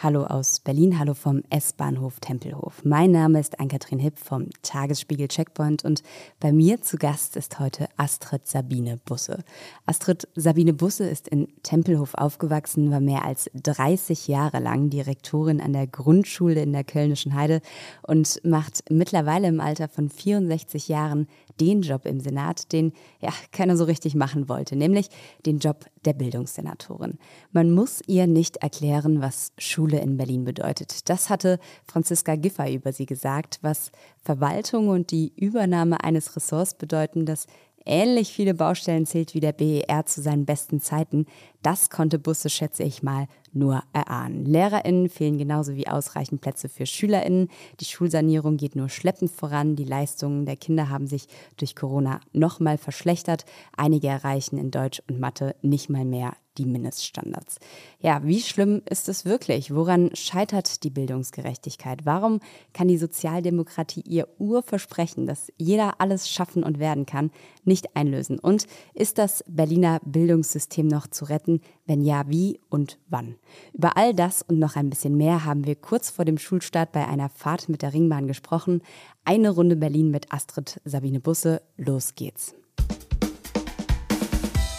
Hallo aus Berlin, hallo vom S-Bahnhof Tempelhof. Mein Name ist Ann-Kathrin Hipp vom Tagesspiegel Checkpoint und bei mir zu Gast ist heute Astrid Sabine Busse. Astrid Sabine Busse ist in Tempelhof aufgewachsen, war mehr als 30 Jahre lang Direktorin an der Grundschule in der Kölnischen Heide und macht mittlerweile im Alter von 64 Jahren den Job im Senat, den ja keiner so richtig machen wollte, nämlich den Job der Bildungssenatorin. Man muss ihr nicht erklären, was Schule in Berlin bedeutet. Das hatte Franziska Giffey über sie gesagt, was Verwaltung und die Übernahme eines Ressorts bedeuten, das ähnlich viele Baustellen zählt wie der BER zu seinen besten Zeiten, das konnte Busse, schätze ich mal, nur erahnen. LehrerInnen fehlen genauso wie ausreichend Plätze für SchülerInnen. Die Schulsanierung geht nur schleppend voran. Die Leistungen der Kinder haben sich durch Corona nochmal verschlechtert. Einige erreichen in Deutsch und Mathe nicht mal mehr die Mindeststandards. Ja, wie schlimm ist es wirklich? Woran scheitert die Bildungsgerechtigkeit? Warum kann die Sozialdemokratie ihr Urversprechen, dass jeder alles schaffen und werden kann, nicht einlösen? Und ist das Berliner Bildungssystem noch zu retten? Wenn ja, wie und wann? Über all das und noch ein bisschen mehr haben wir kurz vor dem Schulstart bei einer Fahrt mit der Ringbahn gesprochen. Eine Runde Berlin mit Astrid Sabine Busse. Los geht's.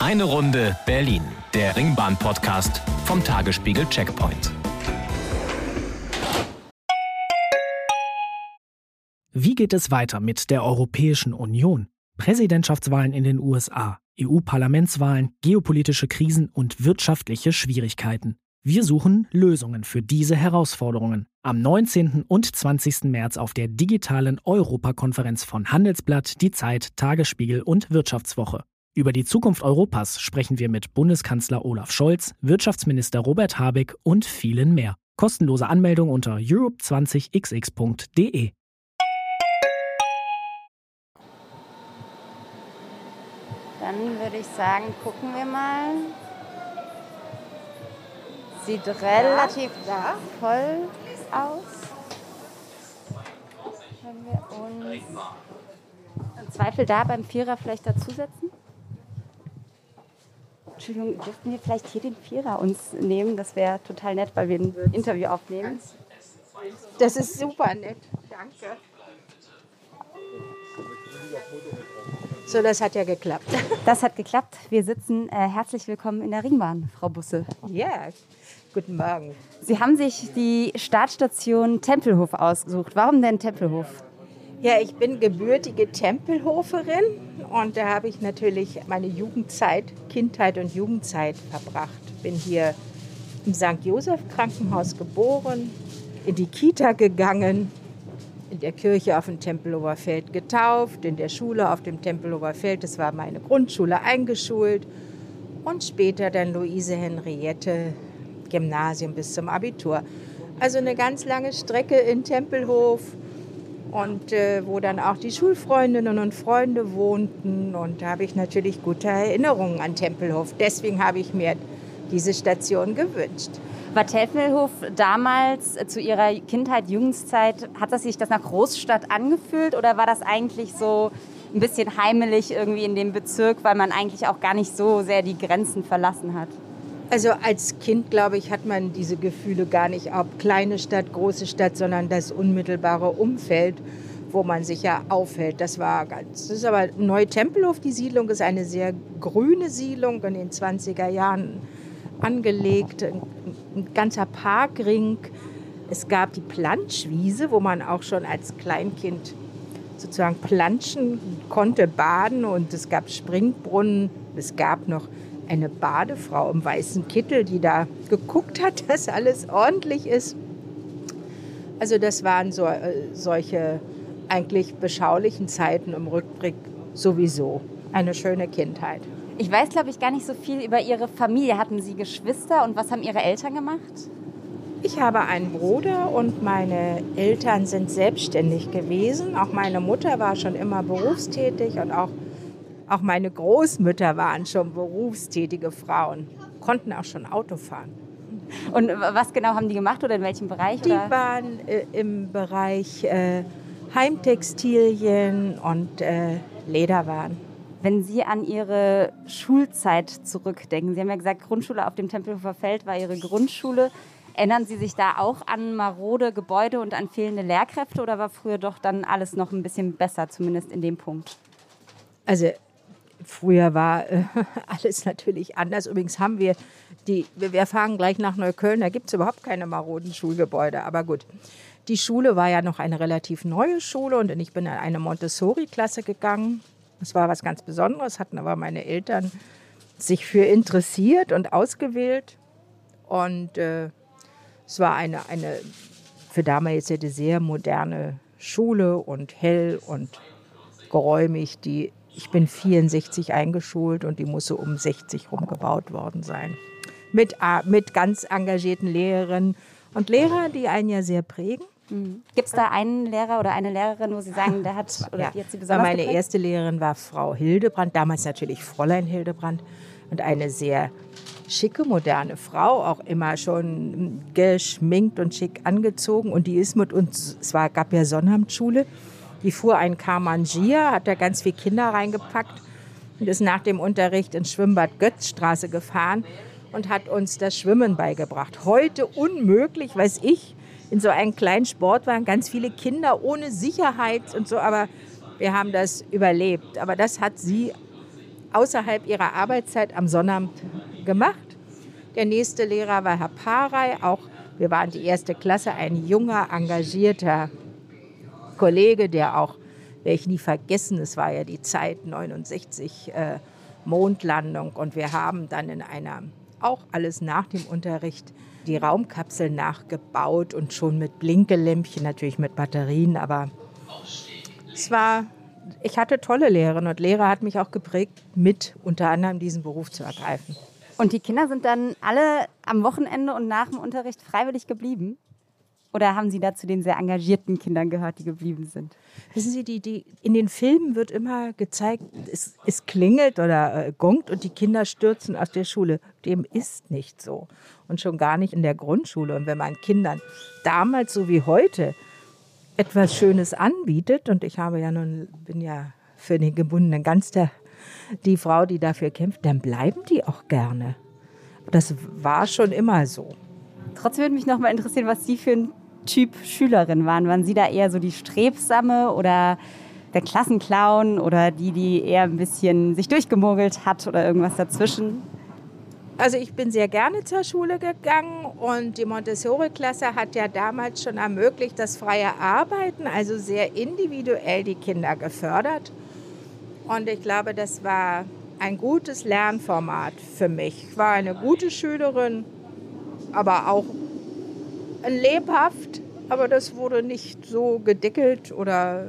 Eine Runde Berlin, der Ringbahn-Podcast vom Tagesspiegel Checkpoint. Wie geht es weiter mit der Europäischen Union? Präsidentschaftswahlen in den USA, EU-Parlamentswahlen, geopolitische Krisen und wirtschaftliche Schwierigkeiten. Wir suchen Lösungen für diese Herausforderungen. Am 19. und 20. März auf der digitalen Europakonferenz von Handelsblatt, Die Zeit, Tagesspiegel und Wirtschaftswoche. Über die Zukunft Europas sprechen wir mit Bundeskanzler Olaf Scholz, Wirtschaftsminister Robert Habeck und vielen mehr. Kostenlose Anmeldung unter europe20xx.de. Dann würde ich sagen, gucken wir mal. Sieht relativ ja. voll aus. Können wir uns im Zweifel da beim Vierer vielleicht dazusetzen? Entschuldigung, dürften wir vielleicht hier den Vierer uns nehmen? Das wäre total nett, weil wir ein Interview aufnehmen. Das ist super nett. Danke. So, das hat ja geklappt. Das hat geklappt. Wir sitzen äh, herzlich willkommen in der Ringbahn, Frau Busse. Ja, guten Morgen. Sie haben sich die Startstation Tempelhof ausgesucht. Warum denn Tempelhof? Ja, ich bin gebürtige Tempelhoferin und da habe ich natürlich meine Jugendzeit, Kindheit und Jugendzeit verbracht. Bin hier im St. Josef Krankenhaus geboren, in die Kita gegangen, in der Kirche auf dem Tempelhofer Feld getauft, in der Schule auf dem Tempelhofer Feld, das war meine Grundschule, eingeschult und später dann Luise Henriette Gymnasium bis zum Abitur. Also eine ganz lange Strecke in Tempelhof und äh, wo dann auch die Schulfreundinnen und Freunde wohnten. Und da habe ich natürlich gute Erinnerungen an Tempelhof. Deswegen habe ich mir diese Station gewünscht. War Tempelhof damals äh, zu Ihrer Kindheit, Jugendzeit, hat das sich das nach Großstadt angefühlt oder war das eigentlich so ein bisschen heimelig irgendwie in dem Bezirk, weil man eigentlich auch gar nicht so sehr die Grenzen verlassen hat? Also als Kind, glaube ich, hat man diese Gefühle gar nicht, ob kleine Stadt, große Stadt, sondern das unmittelbare Umfeld, wo man sich ja aufhält. Das war ganz, das ist aber Neutempelhof, die Siedlung ist eine sehr grüne Siedlung in den 20er Jahren angelegt, ein, ein ganzer Parkring. Es gab die Planschwiese, wo man auch schon als Kleinkind sozusagen planschen konnte, baden und es gab Springbrunnen. Es gab noch eine Badefrau im weißen Kittel, die da geguckt hat, dass alles ordentlich ist. Also das waren so, äh, solche eigentlich beschaulichen Zeiten im Rückblick sowieso. Eine schöne Kindheit. Ich weiß, glaube ich, gar nicht so viel über Ihre Familie. Hatten Sie Geschwister und was haben Ihre Eltern gemacht? Ich habe einen Bruder und meine Eltern sind selbstständig gewesen. Auch meine Mutter war schon immer berufstätig und auch auch meine Großmütter waren schon berufstätige Frauen, konnten auch schon Auto fahren. Und was genau haben die gemacht oder in welchem Bereich? Die oder? waren äh, im Bereich äh, Heimtextilien und äh, Lederwaren. Wenn Sie an Ihre Schulzeit zurückdenken, Sie haben ja gesagt, Grundschule auf dem Tempelhofer Feld war Ihre Grundschule. Erinnern Sie sich da auch an marode Gebäude und an fehlende Lehrkräfte oder war früher doch dann alles noch ein bisschen besser, zumindest in dem Punkt? Also früher war äh, alles natürlich anders. Übrigens haben wir die, wir fahren gleich nach Neukölln, da gibt es überhaupt keine maroden Schulgebäude, aber gut. Die Schule war ja noch eine relativ neue Schule und ich bin in eine Montessori-Klasse gegangen. Das war was ganz Besonderes, hatten aber meine Eltern sich für interessiert und ausgewählt. Und äh, es war eine, eine für damals eine sehr moderne Schule und hell und geräumig. Die, ich bin 64 eingeschult und die muss so um 60 rumgebaut worden sein. Mit, äh, mit ganz engagierten Lehrerinnen und Lehrern, die einen ja sehr prägen. Mhm. Gibt es da einen Lehrer oder eine Lehrerin, wo Sie sagen, der hat oder ja. die hat Sie besonders Meine geprägt? erste Lehrerin war Frau Hildebrand, damals natürlich Fräulein Hildebrand und eine sehr schicke, moderne Frau, auch immer schon geschminkt und schick angezogen. Und die ist mit uns, es war, gab ja Sonnabendschule, die fuhr ein Karmangier, hat da ganz viele Kinder reingepackt und ist nach dem Unterricht ins Schwimmbad Götzstraße gefahren und hat uns das Schwimmen beigebracht. Heute unmöglich, weiß ich, in so einem kleinen Sportwagen, ganz viele Kinder ohne Sicherheit und so, aber wir haben das überlebt. Aber das hat sie außerhalb ihrer Arbeitszeit am Sonnabend gemacht. Der nächste Lehrer war Herr Parey, auch wir waren die erste Klasse, ein junger, engagierter Kollege, der auch, werde ich nie vergessen, es war ja die Zeit 69 äh, Mondlandung und wir haben dann in einer, auch alles nach dem Unterricht, die Raumkapsel nachgebaut und schon mit Blinkelämpchen, natürlich mit Batterien, aber es war, ich hatte tolle Lehrerinnen und Lehrer hat mich auch geprägt, mit unter anderem diesen Beruf zu ergreifen. Und die Kinder sind dann alle am Wochenende und nach dem Unterricht freiwillig geblieben? Oder haben Sie da zu den sehr engagierten Kindern gehört, die geblieben sind? Wissen Sie, die, die, in den Filmen wird immer gezeigt, es, es klingelt oder äh, gongt und die Kinder stürzen aus der Schule. Dem ist nicht so. Und schon gar nicht in der Grundschule. Und wenn man Kindern damals so wie heute etwas Schönes anbietet, und ich habe ja nun, bin ja für den gebundenen ganz der, die Frau, die dafür kämpft, dann bleiben die auch gerne. Das war schon immer so. Trotzdem würde mich noch mal interessieren, was Sie für ein Typ Schülerin waren. Waren Sie da eher so die Strebsame oder der Klassenclown oder die, die eher ein bisschen sich durchgemogelt hat oder irgendwas dazwischen? Also ich bin sehr gerne zur Schule gegangen und die Montessori-Klasse hat ja damals schon ermöglicht, das freie Arbeiten, also sehr individuell die Kinder gefördert. Und ich glaube, das war ein gutes Lernformat für mich. Ich war eine gute Schülerin, aber auch lebhaft, aber das wurde nicht so gedeckelt oder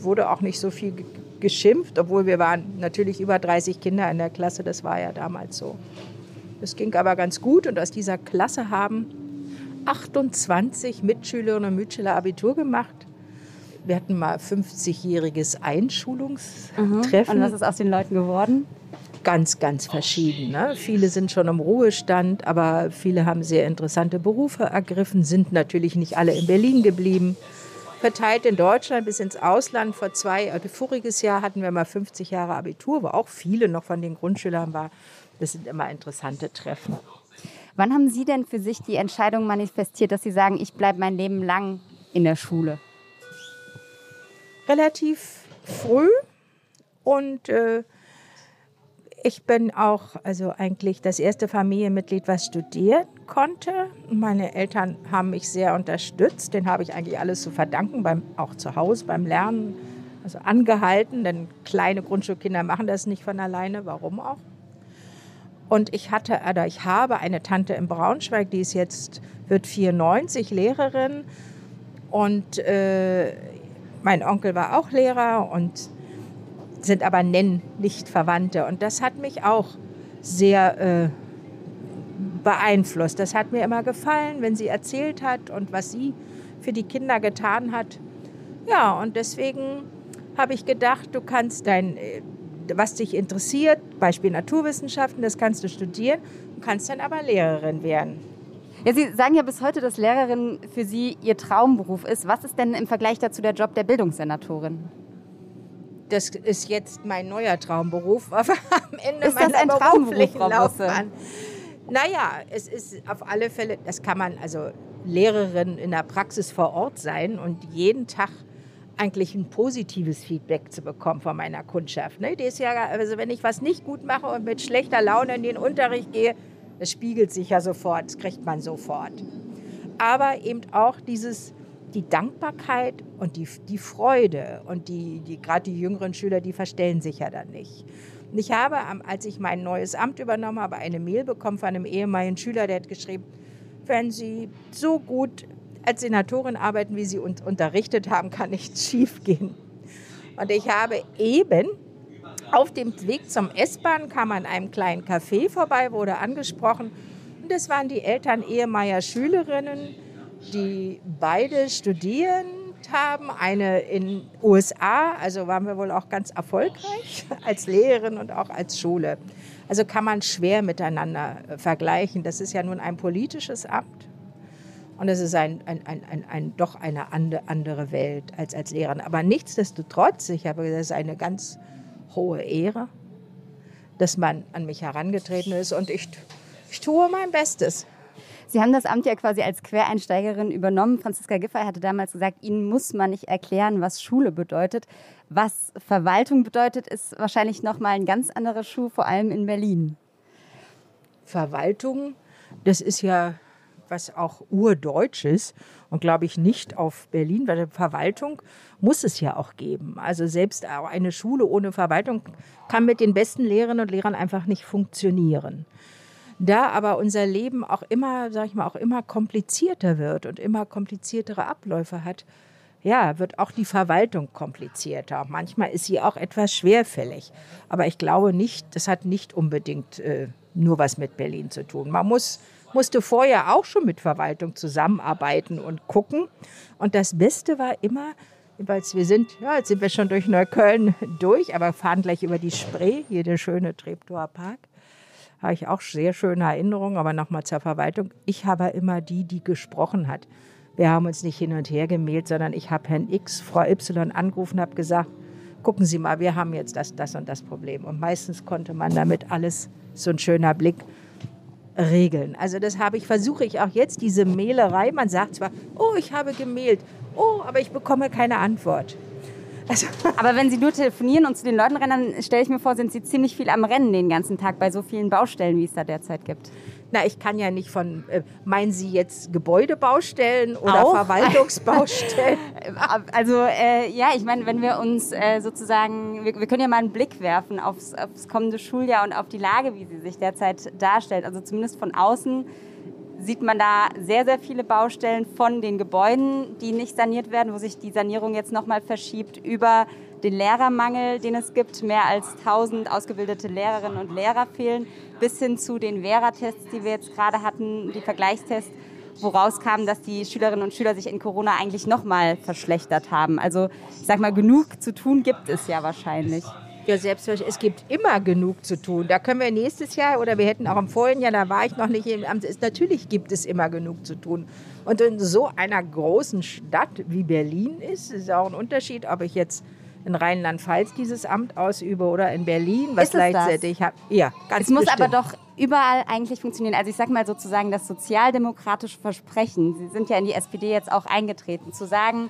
wurde auch nicht so viel geschimpft, obwohl wir waren natürlich über 30 Kinder in der Klasse, das war ja damals so. Es ging aber ganz gut und aus dieser Klasse haben 28 Mitschülerinnen und Mitschüler Abitur gemacht. Wir hatten mal 50-jähriges Einschulungstreffen. Und was ist aus den Leuten geworden? Ganz, ganz verschieden. Ne? Viele sind schon im Ruhestand, aber viele haben sehr interessante Berufe ergriffen, sind natürlich nicht alle in Berlin geblieben. Verteilt in Deutschland bis ins Ausland. Vor zwei, also voriges Jahr hatten wir mal 50 Jahre Abitur, wo auch viele noch von den Grundschülern waren. Das sind immer interessante Treffen. Wann haben Sie denn für sich die Entscheidung manifestiert, dass Sie sagen, ich bleibe mein Leben lang in der Schule? Relativ früh und äh, ich bin auch also eigentlich das erste Familienmitglied, was studieren konnte. Meine Eltern haben mich sehr unterstützt. Den habe ich eigentlich alles zu verdanken, beim, auch zu Hause beim Lernen. Also angehalten, denn kleine Grundschulkinder machen das nicht von alleine. Warum auch? Und ich hatte, oder ich habe eine Tante in Braunschweig, die ist jetzt, wird 94, Lehrerin. Und äh, mein Onkel war auch Lehrer und sind aber nennen nicht Verwandte. Und das hat mich auch sehr äh, beeinflusst. Das hat mir immer gefallen, wenn sie erzählt hat und was sie für die Kinder getan hat. Ja, und deswegen habe ich gedacht, du kannst dein, äh, was dich interessiert, Beispiel Naturwissenschaften, das kannst du studieren, du kannst dann aber Lehrerin werden. Ja, Sie sagen ja bis heute, dass Lehrerin für Sie Ihr Traumberuf ist. Was ist denn im Vergleich dazu der Job der Bildungssenatorin? Das ist jetzt mein neuer Traumberuf, aber am Ende ist meiner beruflichen Laufbahn. Naja, es ist auf alle Fälle, das kann man, also Lehrerin in der Praxis vor Ort sein und jeden Tag eigentlich ein positives Feedback zu bekommen von meiner Kundschaft. Ne? Die ist ja, also wenn ich was nicht gut mache und mit schlechter Laune in den Unterricht gehe, das spiegelt sich ja sofort, das kriegt man sofort. Aber eben auch dieses, die Dankbarkeit und die, die Freude und die, die gerade die jüngeren Schüler, die verstellen sich ja dann nicht. Und ich habe, als ich mein neues Amt übernommen habe, eine Mail bekommen von einem ehemaligen Schüler, der hat geschrieben, wenn Sie so gut als Senatorin arbeiten, wie Sie uns unterrichtet haben, kann nichts schiefgehen. Und ich habe eben auf dem Weg zum S-Bahn kam an einem kleinen Café vorbei, wurde angesprochen. Und das waren die Eltern ehemaliger Schülerinnen, die beide studieren haben, eine in USA, also waren wir wohl auch ganz erfolgreich als Lehrerin und auch als Schule. Also kann man schwer miteinander äh, vergleichen. Das ist ja nun ein politisches Amt und es ist ein, ein, ein, ein, ein doch eine andere Welt als als Lehrerin. Aber nichtsdestotrotz, ich habe gesagt, es ist eine ganz hohe Ehre, dass man an mich herangetreten ist und ich, ich tue mein Bestes. Sie haben das Amt ja quasi als Quereinsteigerin übernommen. Franziska Giffey hatte damals gesagt, Ihnen muss man nicht erklären, was Schule bedeutet. Was Verwaltung bedeutet, ist wahrscheinlich noch mal ein ganz anderer Schuh, vor allem in Berlin. Verwaltung, das ist ja was auch urdeutsch ist und glaube ich nicht auf Berlin, weil Verwaltung muss es ja auch geben. Also selbst eine Schule ohne Verwaltung kann mit den besten Lehrerinnen und Lehrern einfach nicht funktionieren. Da aber unser Leben auch immer, sag ich mal, auch immer komplizierter wird und immer kompliziertere Abläufe hat, ja, wird auch die Verwaltung komplizierter. Manchmal ist sie auch etwas schwerfällig. Aber ich glaube nicht, das hat nicht unbedingt äh, nur was mit Berlin zu tun. Man muss, musste vorher auch schon mit Verwaltung zusammenarbeiten und gucken. Und das Beste war immer, weil wir sind, ja, jetzt sind wir schon durch Neukölln durch, aber fahren gleich über die Spree, hier der schöne Treptower Park habe ich auch sehr schöne Erinnerungen, aber nochmal zur Verwaltung. Ich habe immer die, die gesprochen hat. Wir haben uns nicht hin und her gemeldet, sondern ich habe Herrn X, Frau Y angerufen, habe gesagt, gucken Sie mal, wir haben jetzt das, das und das Problem. Und meistens konnte man damit alles, so ein schöner Blick, regeln. Also das habe ich, versuche ich auch jetzt, diese Mailerei. Man sagt zwar, oh, ich habe gemailt, oh, aber ich bekomme keine Antwort. Also Aber wenn Sie nur telefonieren und zu den Leuten rennen, dann stelle ich mir vor, sind Sie ziemlich viel am Rennen den ganzen Tag bei so vielen Baustellen, wie es da derzeit gibt. Na, ich kann ja nicht von, äh, meinen Sie jetzt Gebäudebaustellen oder Auch? Verwaltungsbaustellen? also äh, ja, ich meine, wenn wir uns äh, sozusagen, wir, wir, können ja mal einen Blick werfen aufs, aufs kommende Schuljahr und auf die Lage, wie sie sich derzeit darstellt. Also zumindest von außen sieht man da sehr, sehr viele Baustellen von den Gebäuden, die nicht saniert werden, wo sich die Sanierung jetzt nochmal verschiebt, über den Lehrermangel, den es gibt. Mehr als 1000 ausgebildete Lehrerinnen und Lehrer fehlen, bis hin zu den Vera-Tests, die wir jetzt gerade hatten, die Vergleichstests, woraus kam, dass die Schülerinnen und Schüler sich in Corona eigentlich nochmal verschlechtert haben. Also ich sag mal, genug zu tun gibt es ja wahrscheinlich. Ja, selbstverständlich. Es gibt immer genug zu tun. Da können wir nächstes Jahr oder wir hätten auch im vorigen Jahr, da war ich noch nicht im Amt, ist, natürlich gibt es immer genug zu tun. Und in so einer großen Stadt wie Berlin ist, ist auch ein Unterschied, ob ich jetzt in Rheinland-Pfalz dieses Amt ausübe oder in Berlin, was gleichzeitig habe. Ja, ganz Es muss bestimmt. aber doch überall eigentlich funktionieren. Also ich sage mal sozusagen das sozialdemokratische Versprechen. Sie sind ja in die SPD jetzt auch eingetreten, zu sagen,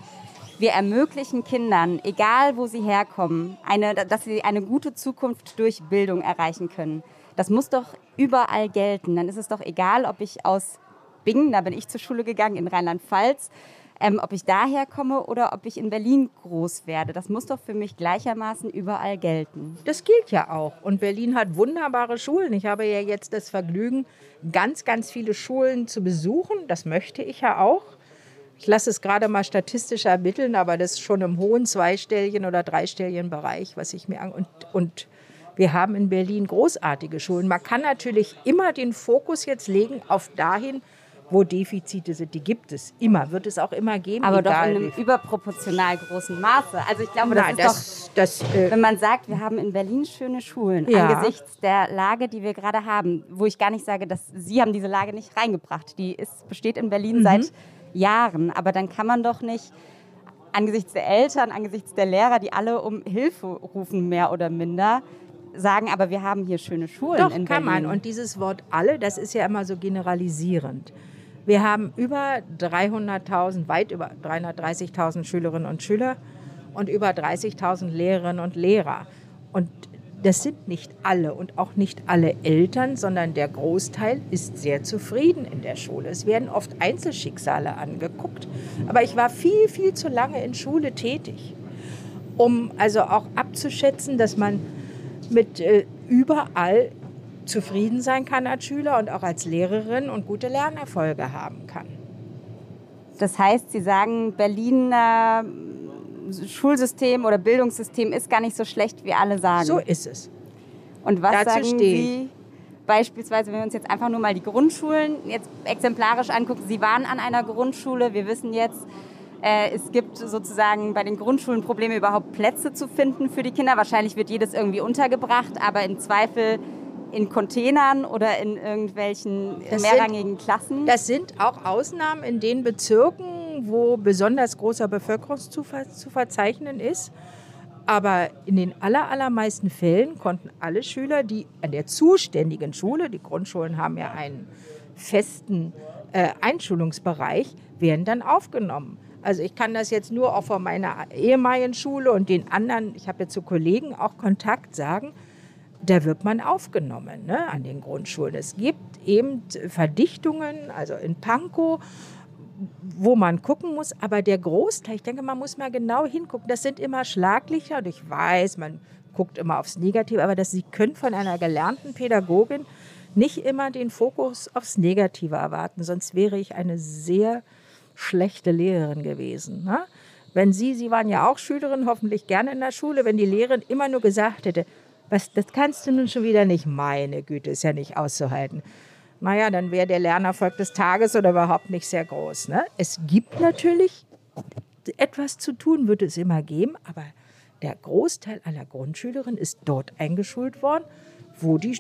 wir ermöglichen Kindern, egal wo sie herkommen, eine, dass sie eine gute Zukunft durch Bildung erreichen können. Das muss doch überall gelten. Dann ist es doch egal, ob ich aus Bingen, da bin ich zur Schule gegangen, in Rheinland-Pfalz, ähm, ob ich daher komme oder ob ich in Berlin groß werde. Das muss doch für mich gleichermaßen überall gelten. Das gilt ja auch. Und Berlin hat wunderbare Schulen. Ich habe ja jetzt das Vergnügen, ganz, ganz viele Schulen zu besuchen. Das möchte ich ja auch. Ich lasse es gerade mal statistisch ermitteln, aber das ist schon im hohen zweistelligen oder dreistelligen Bereich, was ich mir an und, und wir haben in Berlin großartige Schulen. Man kann natürlich immer den Fokus jetzt legen auf dahin, wo Defizite sind. Die gibt es immer, wird es auch immer geben. Aber doch in einem überproportional großen Maße. Also ich glaube, das Nein, ist das, doch, das, äh, wenn man sagt, wir haben in Berlin schöne Schulen, ja. angesichts der Lage, die wir gerade haben, wo ich gar nicht sage, dass Sie haben diese Lage nicht reingebracht. Die ist, besteht in Berlin mhm. seit Jahren. Aber dann kann man doch nicht angesichts der Eltern, angesichts der Lehrer, die alle um Hilfe rufen, mehr oder minder, sagen, aber wir haben hier schöne Schulen Doch, in kann Berlin. man. Und dieses Wort alle, das ist ja immer so generalisierend. Wir haben über 300.000, weit über 330.000 Schülerinnen und Schüler und über 30.000 Lehrerinnen und Lehrer. Und das sind nicht alle und auch nicht alle Eltern, sondern der Großteil ist sehr zufrieden in der Schule. Es werden oft Einzelschicksale angeguckt. Aber ich war viel, viel zu lange in Schule tätig, um also auch abzuschätzen, dass man mit äh, überall zufrieden sein kann als Schüler und auch als Lehrerin und gute Lernerfolge haben kann. Das heißt, Sie sagen, Berliner Schulsystem oder Bildungssystem ist gar nicht so schlecht, wie alle sagen. So ist es. Und was Dazu sagen Sie beispielsweise, wenn wir uns jetzt einfach nur mal die Grundschulen jetzt exemplarisch angucken? Sie waren an einer Grundschule. Wir wissen jetzt, äh, es gibt sozusagen bei den Grundschulen Probleme, überhaupt Plätze zu finden für die Kinder. Wahrscheinlich wird jedes irgendwie untergebracht, aber im Zweifel in Containern oder in irgendwelchen Das mehrrangigen sind, Klassen. Das sind auch Ausnahmen in den Bezirken, wo besonders großer Bevölkerungszuwachs zu verzeichnen ist. Aber in den aller, allermeisten Fällen konnten alle Schüler, die an der zuständigen Schule, die Grundschulen haben ja einen festen äh, Einschulungsbereich, werden dann aufgenommen. Also ich kann das jetzt nur auch von meiner ehemaligen Schule und den anderen, ich habe ja zu Kollegen auch Kontakt sagen, da wird man aufgenommen ne, an den Grundschulen. Es gibt eben Verdichtungen, also in Pankow, wo man gucken muss, aber der Großteil, ich denke, man muss mal genau hingucken, das sind immer Schlaglichter und ich weiß, man guckt immer aufs Negative, aber das, Sie können von einer gelernten Pädagogin nicht immer den Fokus aufs Negative erwarten, sonst wäre ich eine sehr schlechte Lehrerin gewesen. Ne? Wenn Sie, Sie waren ja auch Schülerin, hoffentlich gerne in der Schule, wenn die Lehrerin immer nur gesagt hätte, was, das kannst du nun schon wieder nicht, meine Güte, ist ja nicht auszuhalten. Naja, dann wäre der Lernerfolg des Tages oder überhaupt nicht sehr groß. Ne? Es gibt natürlich etwas zu tun, wird es immer geben, aber der Großteil aller Grundschülerinnen ist dort eingeschult worden, wo die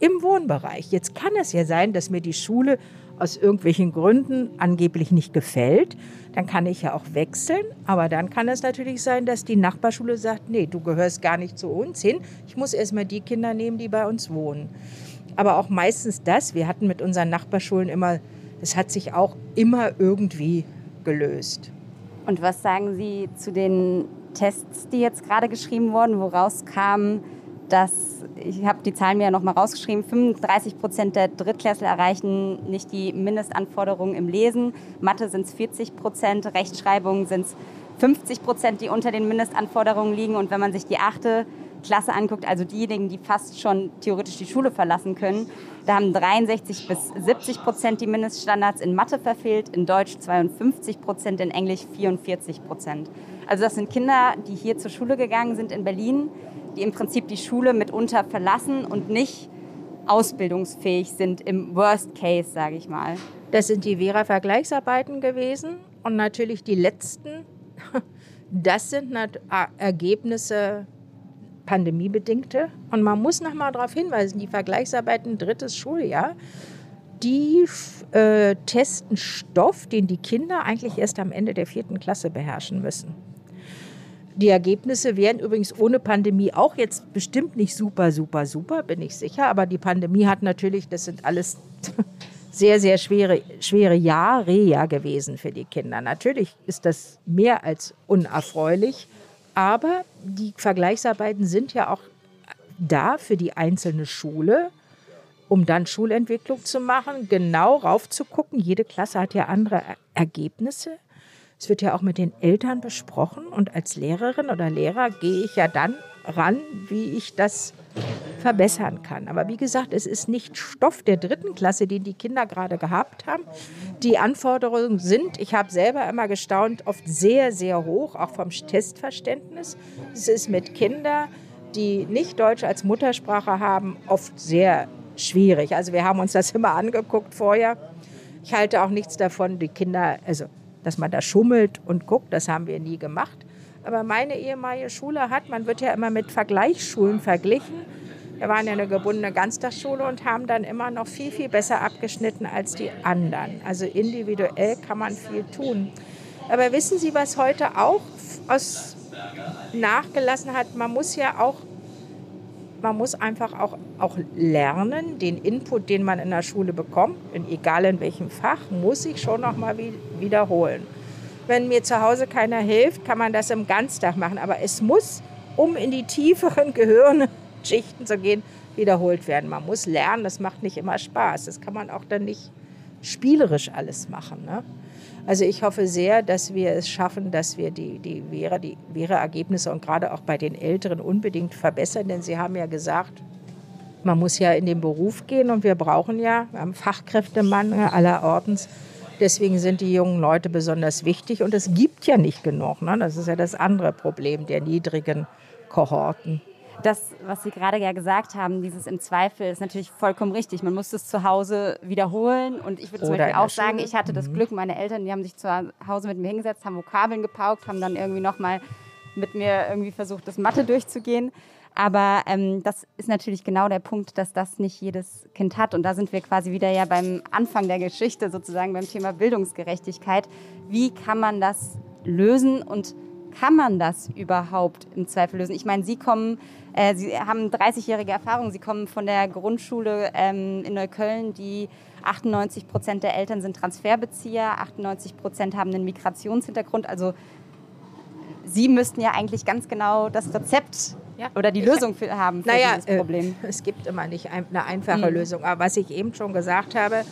im Wohnbereich. Jetzt kann es ja sein, dass mir die Schule aus irgendwelchen Gründen angeblich nicht gefällt, dann kann ich ja auch wechseln. Aber dann kann es natürlich sein, dass die Nachbarschule sagt, nee, du gehörst gar nicht zu uns hin. Ich muss erstmal die Kinder nehmen, die bei uns wohnen. Aber auch meistens das, wir hatten mit unseren Nachbarschulen immer, es hat sich auch immer irgendwie gelöst. Und was sagen Sie zu den Tests, die jetzt gerade geschrieben wurden, woraus kam, dass, ich habe die Zahlen mir ja nochmal rausgeschrieben, 35 Prozent der Drittklässler erreichen nicht die Mindestanforderungen im Lesen. Mathe sind es 40 Prozent, Rechtschreibung sind es 50 Prozent, die unter den Mindestanforderungen liegen. Und wenn man sich die achte Klasse anguckt, also diejenigen, die fast schon theoretisch die Schule verlassen können, da haben 63 bis 70 Prozent die Mindeststandards in Mathe verfehlt, in Deutsch 52 Prozent, in Englisch 44 Prozent. Also das sind Kinder, die hier zur Schule gegangen sind in Berlin, die im Prinzip die Schule mitunter verlassen und nicht ausbildungsfähig sind im Worst Case, sage ich mal. Das sind die Vera-Vergleichsarbeiten gewesen und natürlich die letzten. Das sind Ergebnisse pandemiebedingte. Und man muss noch mal darauf hinweisen, die Vergleichsarbeiten drittes Schuljahr, die äh, testen Stoff, den die Kinder eigentlich erst am Ende der vierten Klasse beherrschen müssen. Die Ergebnisse wären übrigens ohne Pandemie auch jetzt bestimmt nicht super, super, super, bin ich sicher. Aber die Pandemie hat natürlich, das sind alles sehr, sehr schwere, schwere Jahre ja gewesen für die Kinder. Natürlich ist das mehr als unerfreulich. Aber die Vergleichsarbeiten sind ja auch da für die einzelne Schule, um dann Schulentwicklung zu machen, genau raufzugucken. Jede Klasse hat ja andere Ergebnisse. Es wird ja auch mit den Eltern besprochen und als Lehrerin oder Lehrer gehe ich ja dann ran, wie ich das verbessern kann. Aber wie gesagt, es ist nicht Stoff der dritten Klasse, den die Kinder gerade gehabt haben. Die Anforderungen sind, ich habe selber immer gestaunt, oft sehr, sehr hoch, auch vom Testverständnis. Es ist mit Kindern, die nicht Deutsch als Muttersprache haben, oft sehr schwierig. Also wir haben uns das immer angeguckt vorher. Ich halte auch nichts davon, die Kinder, also dass man da schummelt und guckt, das haben wir nie gemacht. Aber meine ehemalige Schule hat, man wird ja immer mit Vergleichsschulen verglichen. Wir waren ja eine gebundene Ganztagsschule und haben dann immer noch viel, viel besser abgeschnitten als die anderen. Also individuell kann man viel tun. Aber wissen Sie, was heute auch aus nachgelassen hat? Man muss ja auch, man muss einfach auch, auch lernen, den Input, den man in der Schule bekommt, in, egal in welchem Fach, muss ich schon noch mal wiederholen. Wenn mir zu Hause keiner hilft, kann man das im Ganztag machen. Aber es muss, um in die tieferen Gehirnschichten zu gehen, wiederholt werden. Man muss lernen, das macht nicht immer Spaß. Das kann man auch dann nicht spielerisch alles machen. Ne? Also ich hoffe sehr, dass wir es schaffen, dass wir die, die, Vera, die Vera-Ergebnisse und gerade auch bei den Älteren unbedingt verbessern. Denn Sie haben ja gesagt, man muss ja in den Beruf gehen und wir brauchen ja wir haben Fachkräftemangel aller Ordens. Deswegen sind die jungen Leute besonders wichtig und es gibt ja nicht genug. Ne? Das ist ja das andere Problem der niedrigen Kohorten das, was Sie gerade ja gesagt haben, dieses im Zweifel, ist natürlich vollkommen richtig. Man muss es zu Hause wiederholen. Und ich würde zum Beispiel auch sagen, ich hatte das mhm. Glück, meine Eltern, die haben sich zu Hause mit mir hingesetzt, haben Vokabeln gepaukt, haben dann irgendwie nochmal mit mir irgendwie versucht, das Mathe durchzugehen. Aber ähm, das ist natürlich genau der Punkt, dass das nicht jedes Kind hat. Und da sind wir quasi wieder ja beim Anfang der Geschichte sozusagen beim Thema Bildungsgerechtigkeit. Wie kann man das lösen und kann man das überhaupt im Zweifel lösen? Ich meine, Sie kommen, äh, Sie haben 30-jährige Erfahrung, Sie kommen von der Grundschule ähm, in Neukölln, die 98 Prozent der Eltern sind Transferbezieher, 98 Prozent haben einen Migrationshintergrund. Also Sie müssten ja eigentlich ganz genau das Rezept ja. oder die Lösung für, haben für naja, dieses Problem. Äh, es gibt immer nicht eine einfache mhm. Lösung. Aber was ich eben schon gesagt habe,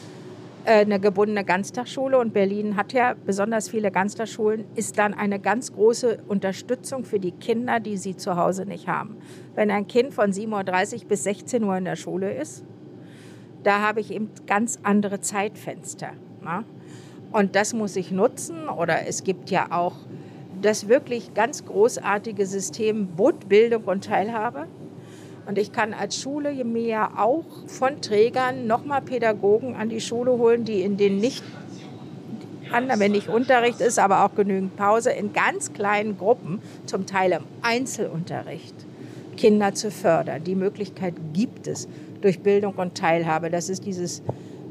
äh, eine gebundene Ganztagsschule und Berlin hat ja besonders viele Ganztagsschulen, ist dann eine ganz große Unterstützung für die Kinder, die sie zu Hause nicht haben. Wenn ein Kind von 7.30 Uhr bis 16 Uhr in der Schule ist, da habe ich eben ganz andere Zeitfenster. Na? Und das muss ich nutzen. Oder es gibt ja auch das wirklich ganz großartige System Bund, Bildung und Teilhabe. Und ich kann als Schule mir ja auch von Trägern nochmal Pädagogen an die Schule holen, die in den nicht, wenn nicht Unterricht ist, aber auch genügend Pause, in ganz kleinen Gruppen, zum Teil im Einzelunterricht, Kinder zu fördern. Die Möglichkeit gibt es durch Bildung und Teilhabe. Das ist dieses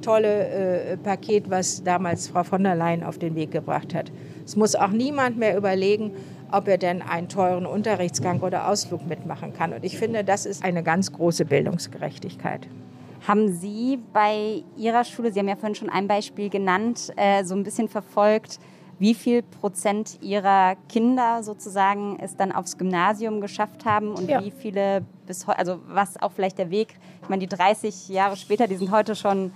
tolle äh, Paket, was damals Frau von der Leyen auf den Weg gebracht hat. Es muss auch niemand mehr überlegen, ob er denn einen teuren Unterrichtsgang oder Ausflug mitmachen kann. Und ich finde, das ist eine ganz große Bildungsgerechtigkeit. Haben Sie bei Ihrer Schule, Sie haben ja vorhin schon ein Beispiel genannt, äh, so ein bisschen verfolgt, wie viel Prozent Ihrer Kinder sozusagen es dann aufs Gymnasium geschafft haben und ja. wie viele bis heute, also was auch vielleicht der Weg, ich meine, die 30 Jahre später, die sind heute schon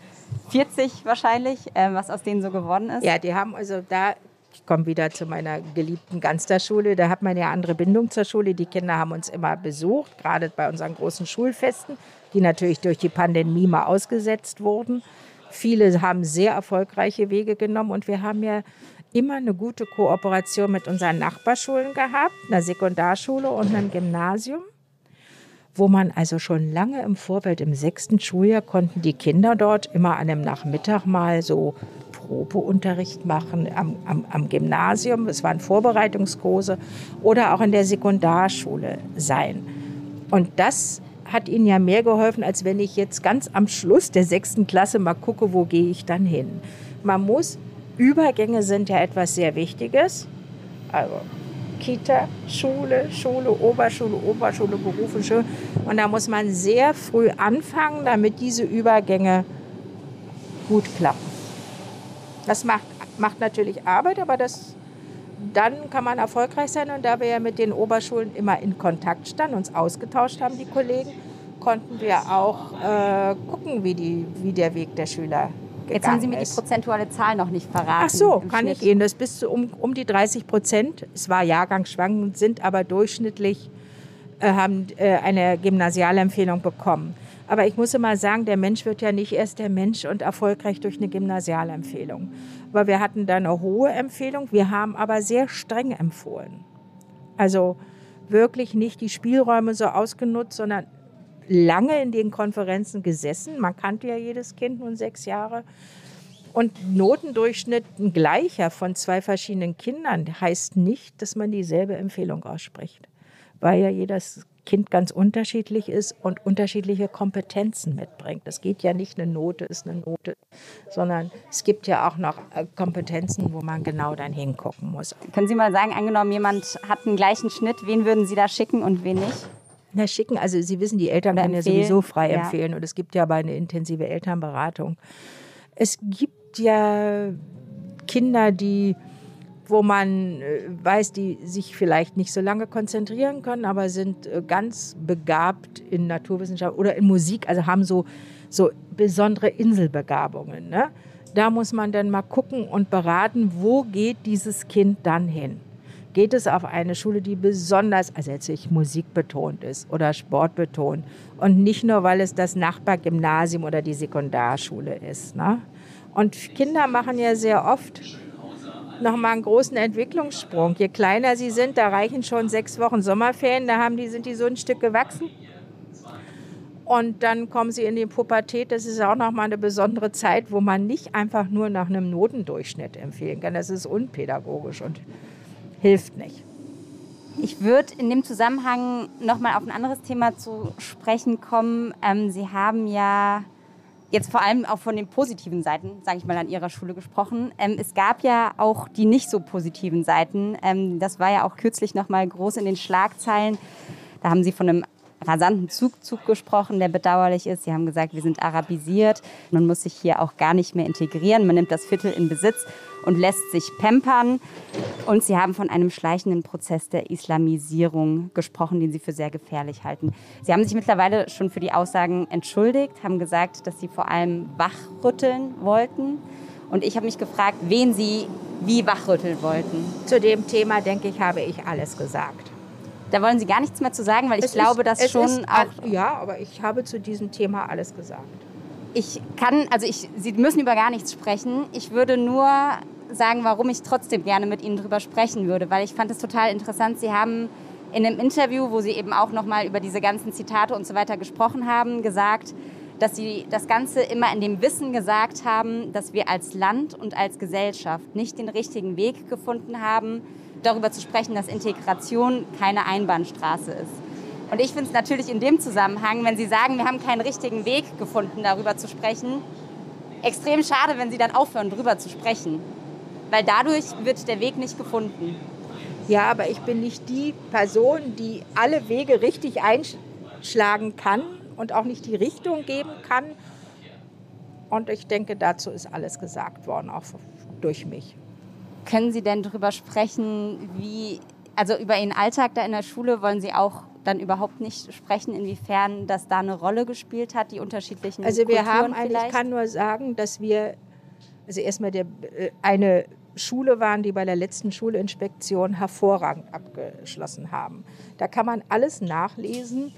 40 wahrscheinlich, äh, was aus denen so geworden ist? Ja, die haben also da ich komme wieder zu meiner geliebten Ganztagsschule. Da hat man ja andere Bindung zur Schule. Die Kinder haben uns immer besucht, gerade bei unseren großen Schulfesten, die natürlich durch die Pandemie mal ausgesetzt wurden. Viele haben sehr erfolgreiche Wege genommen und wir haben ja immer eine gute Kooperation mit unseren Nachbarschulen gehabt, einer Sekundarschule und einem Gymnasium, wo man also schon lange im Vorfeld im sechsten Schuljahr konnten die Kinder dort immer an einem Nachmittag mal so Probeunterricht machen am, am, am Gymnasium, es waren Vorbereitungskurse oder auch in der Sekundarschule sein. Und das hat ihnen ja mehr geholfen, als wenn ich jetzt ganz am Schluss der sechsten Klasse mal gucke, wo gehe ich dann hin. Man muss, Übergänge sind ja etwas sehr Wichtiges. Also Kita, Schule, Schule, Oberschule, Oberschule, Berufsschule. Und da muss man sehr früh anfangen, damit diese Übergänge gut klappen. Das macht, macht natürlich Arbeit, aber das, dann kann man erfolgreich sein. Und da wir ja mit den Oberschulen immer in Kontakt standen, uns ausgetauscht haben, die Kollegen, konnten wir auch äh, gucken, wie, die, wie der Weg der Schüler Jetzt haben Sie mir die prozentuale Zahl noch nicht verraten. Ach so, kann Schnitt. ich Ihnen. Das bis zu um, um die 30 Prozent. Es war jahrgangsschwankend, sind aber durchschnittlich äh, haben äh, eine Gymnasialempfehlung bekommen. Aber ich muss immer sagen, der Mensch wird ja nicht erst der Mensch und erfolgreich durch eine Gymnasialempfehlung. Weil wir hatten da eine hohe Empfehlung, wir haben aber sehr streng empfohlen. Also wirklich nicht die Spielräume so ausgenutzt, sondern lange in den Konferenzen gesessen. Man kannte ja jedes Kind nun sechs Jahre. Und Notendurchschnitt ein gleicher von zwei verschiedenen Kindern heißt nicht, dass man dieselbe Empfehlung ausspricht. Weil ja jedes Kind ganz unterschiedlich ist und unterschiedliche Kompetenzen mitbringt. Das geht ja nicht, eine Note ist eine Note, sondern es gibt ja auch noch äh, Kompetenzen, wo man genau dann hingucken muss. Können Sie mal sagen, angenommen, jemand hat einen gleichen Schnitt, wen würden Sie da schicken und wen nicht? Na, schicken, also Sie wissen, die Eltern Oder können ja sowieso frei Ja. empfehlen und es gibt ja aber eine intensive Elternberatung. Es gibt ja Kinder, die, wo man äh, weiß, die sich vielleicht nicht so lange konzentrieren können, aber sind äh, ganz begabt in Naturwissenschaft oder in Musik, also haben so, so besondere Inselbegabungen. Ne? Da muss man dann mal gucken und beraten, wo geht dieses Kind dann hin geht es auf eine Schule, die besonders, also jetzt nicht musikbetont ist oder sportbetont und nicht nur, weil es das Nachbargymnasium oder die Sekundarschule ist. Ne? Und Kinder machen ja sehr oft nochmal einen großen Entwicklungssprung. Je kleiner sie sind, da reichen schon sechs Wochen Sommerferien, da haben die, sind die so ein Stück gewachsen. Und dann kommen sie in die Pubertät. Das ist auch nochmal eine besondere Zeit, wo man nicht einfach nur nach einem Notendurchschnitt empfehlen kann. Das ist unpädagogisch und hilft nicht. Ich würde in dem Zusammenhang nochmal auf ein anderes Thema zu sprechen kommen. Ähm, Sie haben ja jetzt vor allem auch von den positiven Seiten, sage ich mal, an Ihrer Schule gesprochen. Ähm, es gab ja auch die nicht so positiven Seiten. Ähm, das war ja auch kürzlich nochmal groß in den Schlagzeilen. Da haben Sie von einem rasanten Zugzug gesprochen, der bedauerlich ist. Sie haben gesagt, wir sind arabisiert. Man muss sich hier auch gar nicht mehr integrieren. Man nimmt das Viertel in Besitz und lässt sich pampern. Und Sie haben von einem schleichenden Prozess der Islamisierung gesprochen, den Sie für sehr gefährlich halten. Sie haben sich mittlerweile schon für die Aussagen entschuldigt, haben gesagt, dass Sie vor allem wachrütteln wollten. Und ich habe mich gefragt, wen Sie wie wachrütteln wollten. Zu dem Thema, denke ich, habe ich alles gesagt. Da wollen Sie gar nichts mehr zu sagen, weil ich Es glaube, ist- dass schon ist auch Ja, aber ich habe zu diesem Thema alles gesagt. Ich kann, also ich, Sie müssen über gar nichts sprechen. Ich würde nur sagen, warum ich trotzdem gerne mit Ihnen drüber sprechen würde, weil ich fand es total interessant. Sie haben in einem Interview, wo Sie eben auch nochmal über diese ganzen Zitate und so weiter gesprochen haben, gesagt, dass Sie das Ganze immer in dem Wissen gesagt haben, dass wir als Land und als Gesellschaft nicht den richtigen Weg gefunden haben, darüber zu sprechen, dass Integration keine Einbahnstraße ist. Und ich finde es natürlich in dem Zusammenhang, wenn Sie sagen, wir haben keinen richtigen Weg gefunden, darüber zu sprechen, extrem schade, wenn Sie dann aufhören, darüber zu sprechen. Weil dadurch wird der Weg nicht gefunden. Ja, aber ich bin nicht die Person, die alle Wege richtig einschlagen kann und auch nicht die Richtung geben kann. Und ich denke, dazu ist alles gesagt worden, auch durch mich. Können Sie denn darüber sprechen, wie, also über Ihren Alltag da in der Schule, wollen Sie auch dann überhaupt nicht sprechen, inwiefern das da eine Rolle gespielt hat, die unterschiedlichen Also wir Kulturen haben eigentlich, ich kann nur sagen, dass wir, also erstmal der, äh, eine Schule waren, die bei der letzten Schulinspektion hervorragend abgeschlossen haben. Da kann man alles nachlesen,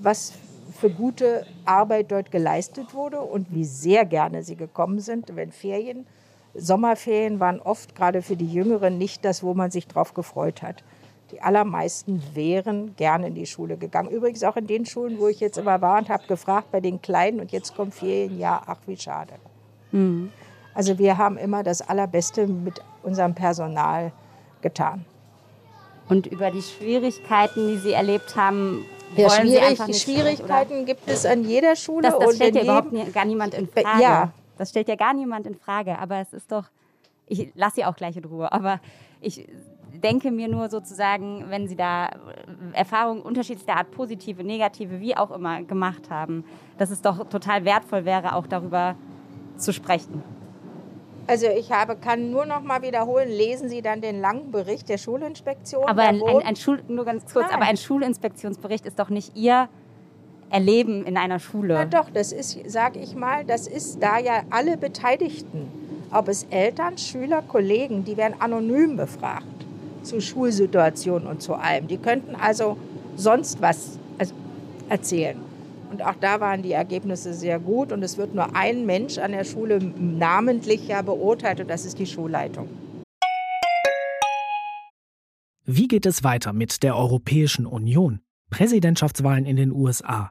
was für gute Arbeit dort geleistet wurde und wie sehr gerne sie gekommen sind, wenn Ferien, Sommerferien waren oft gerade für die Jüngeren nicht das, wo man sich drauf gefreut hat. Die allermeisten wären gerne in die Schule gegangen. Übrigens auch in den Schulen, wo ich jetzt immer war und habe gefragt bei den Kleinen und jetzt kommt Ferien, ja, ach wie schade. Also wir haben immer das Allerbeste mit unserem Personal getan. Und über die Schwierigkeiten, die Sie erlebt haben, Ja, wollen Sie einfach nicht sprechen? Schwierigkeiten gibt es an jeder Schule. Das, das und stellt ja überhaupt nie, gar niemand in Frage. Ja. Das stellt ja gar niemand in Frage. Aber es ist doch, ich lasse Sie auch gleich in Ruhe, aber ich denke mir nur sozusagen, wenn Sie da Erfahrungen unterschiedlichster Art, positive, negative, wie auch immer, gemacht haben, dass es doch total wertvoll wäre, auch darüber zu sprechen. Also ich habe, kann nur noch mal wiederholen, lesen Sie dann den langen Bericht der Schulinspektion. Aber ein, ein, ein Schul, nur ganz kurz, Nein. aber ein Schulinspektionsbericht ist doch nicht Ihr Erleben in einer Schule. Na doch, das ist, sage ich mal, das ist da ja alle Beteiligten. Ob es Eltern, Schüler, Kollegen, die werden anonym befragt zu Schulsituationen und zu allem. Die könnten also sonst was erzählen. Und auch da waren die Ergebnisse sehr gut. Und es wird nur ein Mensch an der Schule namentlich ja beurteilt und das ist die Schulleitung. Wie geht es weiter mit der Europäischen Union? Präsidentschaftswahlen in den USA,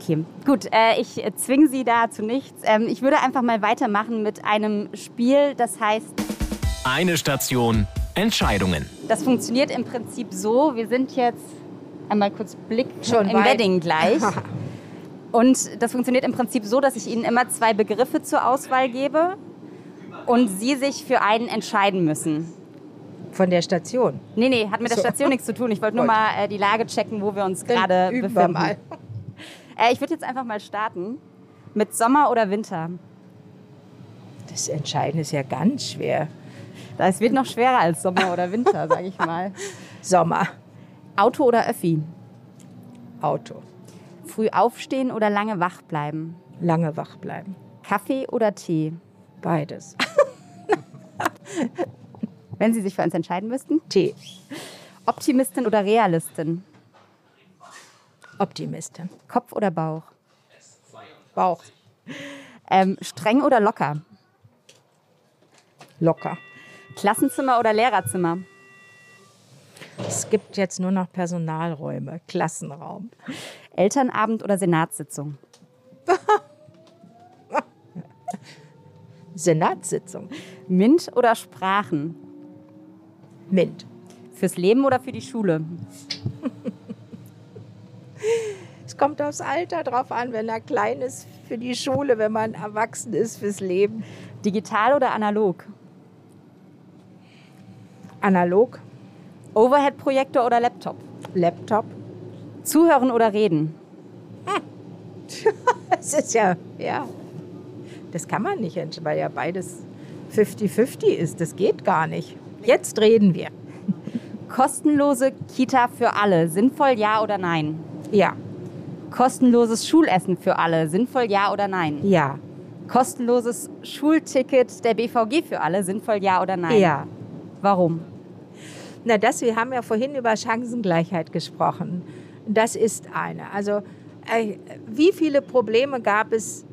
Okay, gut. Äh, ich zwinge Sie da zu nichts. Ähm, ich würde einfach mal weitermachen mit einem Spiel, das heißt. Eine Station, Entscheidungen. Das funktioniert im Prinzip so. Wir sind jetzt einmal kurz Blick Schon im weit. Wedding gleich. Und das funktioniert im Prinzip so, dass ich Ihnen immer zwei Begriffe zur Auswahl gebe und Sie sich für einen entscheiden müssen. Von der Station. Nee, nee, hat mit der So. Station nichts zu tun. Ich wollte nur mal äh, die Lage checken, wo wir uns gerade befinden. wir mal. Äh, ich würde jetzt einfach mal starten mit Sommer oder Winter. Das Entscheiden ist ja ganz schwer. Das wird noch schwerer als Sommer oder Winter, sage ich mal. Sommer, Auto oder Öffi? Auto, Früh aufstehen oder lange wach bleiben? lange wach bleiben. Kaffee oder Tee? Beides. Wenn Sie sich für eins entscheiden müssten. Tee, Optimistin oder Realistin? Optimistin. Kopf oder Bauch? Bauch, Ähm, streng oder locker? locker. Klassenzimmer oder Lehrerzimmer? Es gibt jetzt nur noch Personalräume, Klassenraum. Elternabend oder Senatssitzung? Senatssitzung, MINT oder Sprachen? MINT. Fürs Leben oder für die Schule? Es kommt aufs Alter drauf an, wenn er klein ist für die Schule, wenn man erwachsen ist fürs Leben. Digital oder analog? Analog, Overhead-Projektor oder Laptop? Laptop. Zuhören oder reden? Das ist ja, ja. Das kann man nicht, entscheiden, weil ja beides 50-50 ist. Das geht gar nicht. Jetzt reden wir. Kostenlose Kita für alle, sinnvoll ja oder nein? Ja, Kostenloses Schulessen für alle, sinnvoll ja oder nein? ja, Kostenloses Schulticket der BVG für alle, sinnvoll ja oder nein? ja. Warum? Na, das, wir haben ja vorhin über Chancengleichheit gesprochen. Das ist eine. Also, äh, wie viele Probleme gab es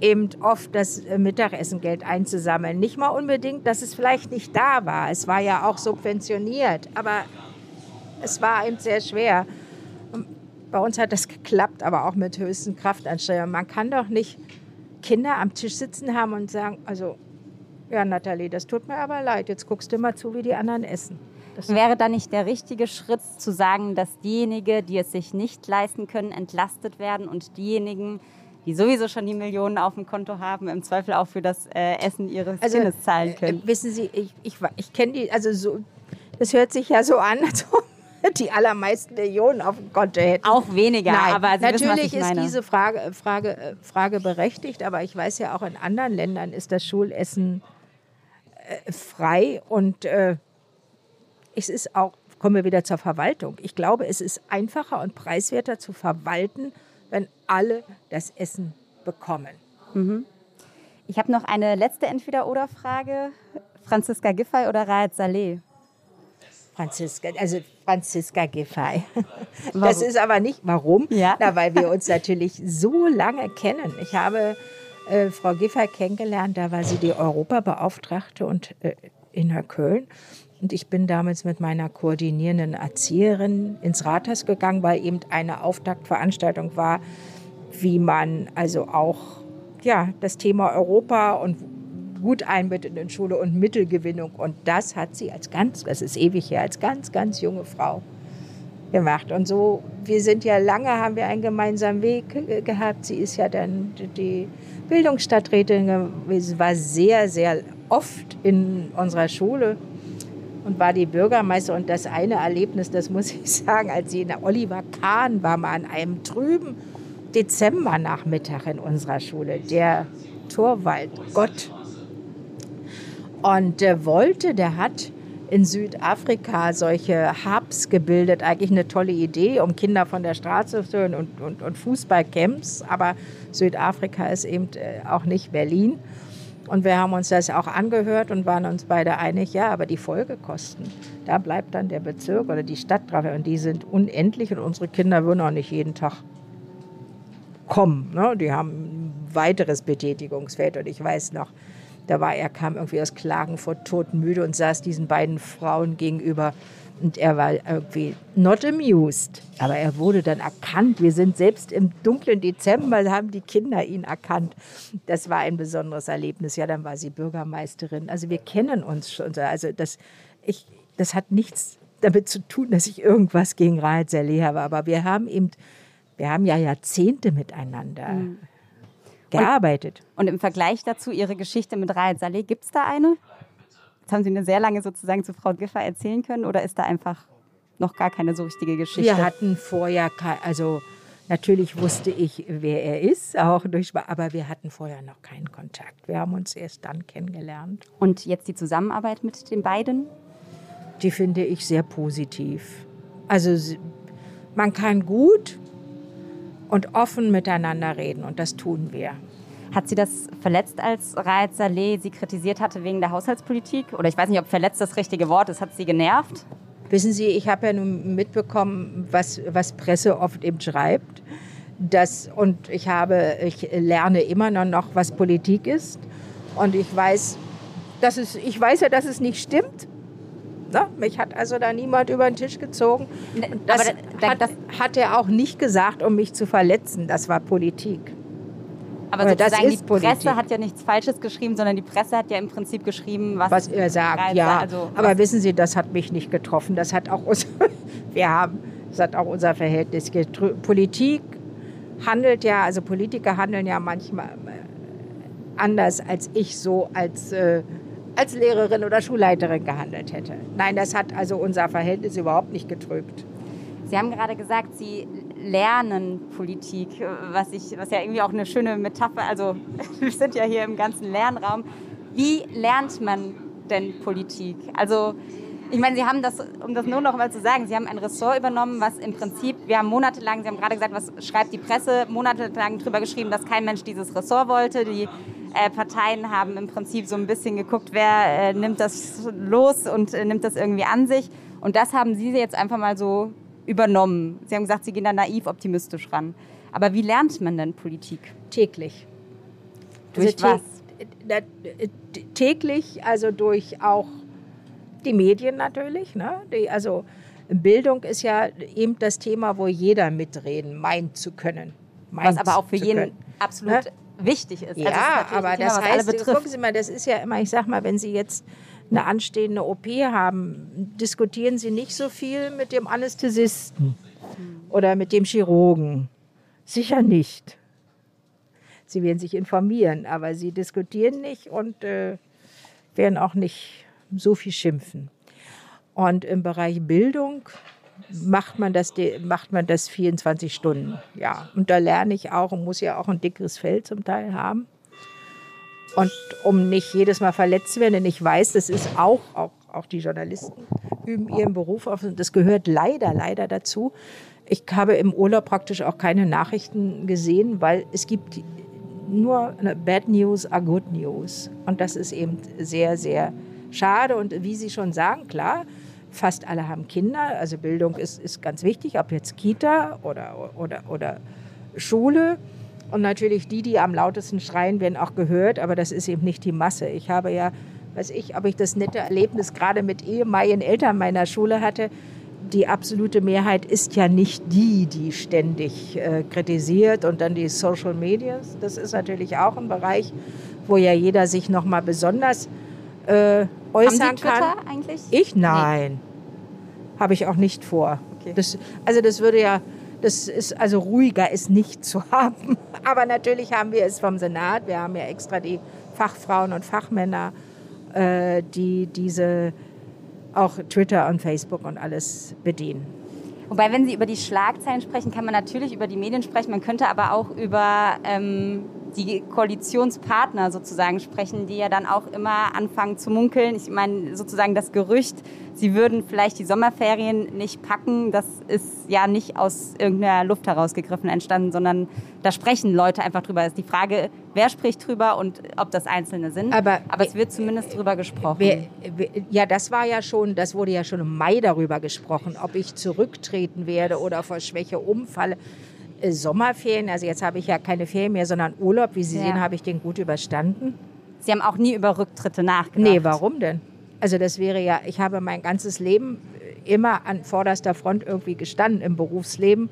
eben oft, das äh, Mittagessengeld einzusammeln? Nicht mal unbedingt, dass es vielleicht nicht da war. Es war ja auch subventioniert, aber es war eben sehr schwer. Bei uns hat das geklappt, aber auch mit höchsten Kraftanstrengungen. Man kann doch nicht Kinder am Tisch sitzen haben und sagen, also, ja, Nathalie, das tut mir aber leid. Jetzt guckst du mal zu, wie die anderen essen. Das Wäre da nicht der richtige Schritt zu sagen, dass diejenigen, die es sich nicht leisten können, entlastet werden und diejenigen, die sowieso schon die Millionen auf dem Konto haben, im Zweifel auch für das äh, Essen ihres Kindes zahlen können? Äh, wissen Sie, ich, ich, ich kenne die, also so, das hört sich ja so an, als ob die allermeisten Millionen auf dem Konto hätten. Auch weniger, Nein, aber Sie natürlich wissen, ist diese Frage, Frage, äh, Frage berechtigt, aber ich weiß ja auch in anderen Ländern ist das Schulessen äh, frei und äh, es ist auch, kommen wir wieder zur Verwaltung. Ich glaube, es ist einfacher und preiswerter zu verwalten, wenn alle das Essen bekommen. Ich habe noch eine letzte Entweder-Oder-Frage. Franziska Giffey oder Raed Saleh? Franziska, also Franziska Giffey. Warum? Das ist aber nicht, warum? Ja. Na, weil wir uns natürlich so lange kennen. Ich habe äh, Frau Giffey kennengelernt, da war sie die Europabeauftragte und äh, in Köln. Und ich bin damals mit meiner koordinierenden Erzieherin ins Rathaus gegangen, weil eben eine Auftaktveranstaltung war, wie man also auch ja, das Thema Europa und gut einbettet in Schule und Mittelgewinnung. Und das hat sie als ganz, das ist ewig her, als ganz, ganz junge Frau gemacht. Und so, wir sind ja lange, haben wir einen gemeinsamen Weg gehabt. Sie ist ja dann die Bildungsstadträtin gewesen, war sehr, sehr oft in unserer Schule und war die Bürgermeister. Und das eine Erlebnis, das muss ich sagen, als sie in der Oliver Kahn war, mal an einem trüben Dezembernachmittag in unserer Schule, der Torwald Gott. Und der wollte, der hat in Südafrika solche Hubs gebildet. Eigentlich eine tolle Idee, um Kinder von der Straße zu hören und, und, und Fußballcamps. Aber Südafrika ist eben äh, auch nicht Berlin. Und wir haben uns das auch angehört und waren uns beide einig, ja, aber die Folgekosten, da bleibt dann der Bezirk oder die Stadt drauf. Und die sind unendlich und unsere Kinder würden auch nicht jeden Tag kommen. Ne? Die haben ein weiteres Betätigungsfeld. Und ich weiß noch, da war er, kam irgendwie aus Klagenfurt todmüde und saß diesen beiden Frauen gegenüber Und er war irgendwie not amused. Aber er wurde dann erkannt. Wir sind selbst im dunklen Dezember, haben die Kinder ihn erkannt. Das war ein besonderes Erlebnis. Ja, dann war sie Bürgermeisterin. Also wir kennen uns schon. Also das, ich, das hat nichts damit zu tun, dass ich irgendwas gegen Raed Saleh habe. Aber wir haben eben, wir haben ja Jahrzehnte miteinander mhm. Gearbeitet. Und, und, im Vergleich dazu, Ihre Geschichte mit Raed Saleh, gibt es da eine? Jetzt haben Sie eine sehr lange sozusagen zu Frau Giffer erzählen können oder ist da einfach noch gar keine so richtige Geschichte? Wir hatten vorher, also natürlich wusste ich, wer er ist, auch durch, aber wir hatten vorher noch keinen Kontakt. Wir haben uns erst dann kennengelernt. Und jetzt die Zusammenarbeit mit den beiden? Die finde ich sehr positiv. Also man kann gut und offen miteinander reden und das tun wir. Hat sie das verletzt, als Raed Saleh sie kritisiert hatte wegen der Haushaltspolitik? Oder ich weiß nicht, ob verletzt das richtige Wort ist. Hat sie genervt? Wissen Sie, ich habe ja nun mitbekommen, was, was Presse oft eben schreibt. Das, und ich, habe, ich lerne immer noch, was Politik ist. Und ich weiß, dass es, ich weiß ja, dass es nicht stimmt. Ne? Mich hat also da niemand über den Tisch gezogen. Das, da, hat, das hat er auch nicht gesagt, um mich zu verletzen. Das war Politik. Aber sozusagen die Presse Politik. hat ja nichts Falsches geschrieben, sondern die Presse hat ja im Prinzip geschrieben, was, was er sagt. Ja, also, aber wissen Sie, das hat mich nicht getroffen. Das hat auch unser, wir haben, das hat auch unser Verhältnis. Politik handelt ja, also Politiker handeln ja manchmal äh, anders, als ich so als äh, als Lehrerin oder Schulleiterin gehandelt hätte. Nein, das hat also unser Verhältnis überhaupt nicht getrübt. Sie haben gerade gesagt, Sie lernen Politik, was, ich, was ja irgendwie auch eine schöne Metapher, also wir sind ja hier im ganzen Lernraum. Wie lernt man denn Politik? Also ich meine, Sie haben das, um das nur noch mal zu sagen, Sie haben ein Ressort übernommen, was im Prinzip, wir haben monatelang, Sie haben gerade gesagt, was schreibt die Presse, monatelang darüber geschrieben, dass kein Mensch dieses Ressort wollte. Die äh, Parteien haben im Prinzip so ein bisschen geguckt, wer äh, nimmt das los und äh, nimmt das irgendwie an sich. Und das haben Sie jetzt einfach mal so übernommen. Sie haben gesagt, Sie gehen da naiv optimistisch ran. Aber wie lernt man denn Politik? Täglich. Durch also was? Täglich, also durch auch die Medien natürlich. Ne? Die, also Bildung ist ja eben das Thema, wo jeder mitreden meint zu können. Was aber auch für jeden können. absolut ne? wichtig ist. Ja, also ist aber das heißt, gucken Sie mal, das ist ja immer, ich sag mal, wenn Sie jetzt eine anstehende OP haben, diskutieren Sie nicht so viel mit dem Anästhesisten oder mit dem Chirurgen. Sicher nicht. Sie werden sich informieren, aber Sie diskutieren nicht und äh, werden auch nicht so viel schimpfen. Und im Bereich Bildung macht man das, macht man das 24 Stunden. Ja, und da lerne ich auch und muss ja auch ein dickeres Fell zum Teil haben. Und um nicht jedes Mal verletzt zu werden, denn ich weiß, das ist auch, auch, auch die Journalisten üben ihren Beruf auf und das gehört leider, leider dazu. Ich habe im Urlaub praktisch auch keine Nachrichten gesehen, weil es gibt nur Bad News are Good News. Und das ist eben sehr, sehr schade. Und wie Sie schon sagen, klar, fast alle haben Kinder. Also Bildung ist, ist ganz wichtig, ob jetzt Kita oder, oder, oder Schule. Und natürlich die, die am lautesten schreien, werden auch gehört, aber das ist eben nicht die Masse. Ich habe ja, weiß ich, ob ich das nette Erlebnis gerade mit ehemaligen Eltern meiner Schule hatte. Die absolute Mehrheit ist ja nicht die, die ständig äh, kritisiert und dann die Social Medias. Das ist natürlich auch ein Bereich, wo ja jeder sich noch mal besonders äh, äußern Haben Sie Twitter kann. eigentlich? Ich nein, nee. habe ich auch nicht vor. Okay. Das, also das würde ja das ist also ruhiger ist nicht zu haben. Aber natürlich haben wir es vom Senat. Wir haben ja extra die Fachfrauen und Fachmänner, äh, die diese auch Twitter und Facebook und alles bedienen. Wobei, wenn Sie über die Schlagzeilen sprechen, kann man natürlich über die Medien sprechen. Man könnte aber auch über ähm, die Koalitionspartner sozusagen sprechen, die ja dann auch immer anfangen zu munkeln. Ich meine, sozusagen das Gerücht, sie würden vielleicht die Sommerferien nicht packen, das ist ja nicht aus irgendeiner Luft herausgegriffen entstanden, sondern da sprechen Leute einfach drüber. Es ist die Frage, wer spricht drüber und ob das Einzelne sind. Aber, Aber es wird zumindest drüber gesprochen. Wer, wer, ja, das war ja schon, das wurde ja schon im Mai darüber gesprochen, ob ich zurücktreten werde oder vor Schwäche umfalle. Äh, Sommerferien, also jetzt habe ich ja keine Ferien mehr, sondern Urlaub. Wie Sie ja. sehen, habe ich den gut überstanden. Sie haben auch nie über Rücktritte nachgedacht? Nee, warum denn? Also das wäre ja, ich habe mein ganzes Leben immer an vorderster Front irgendwie gestanden im Berufsleben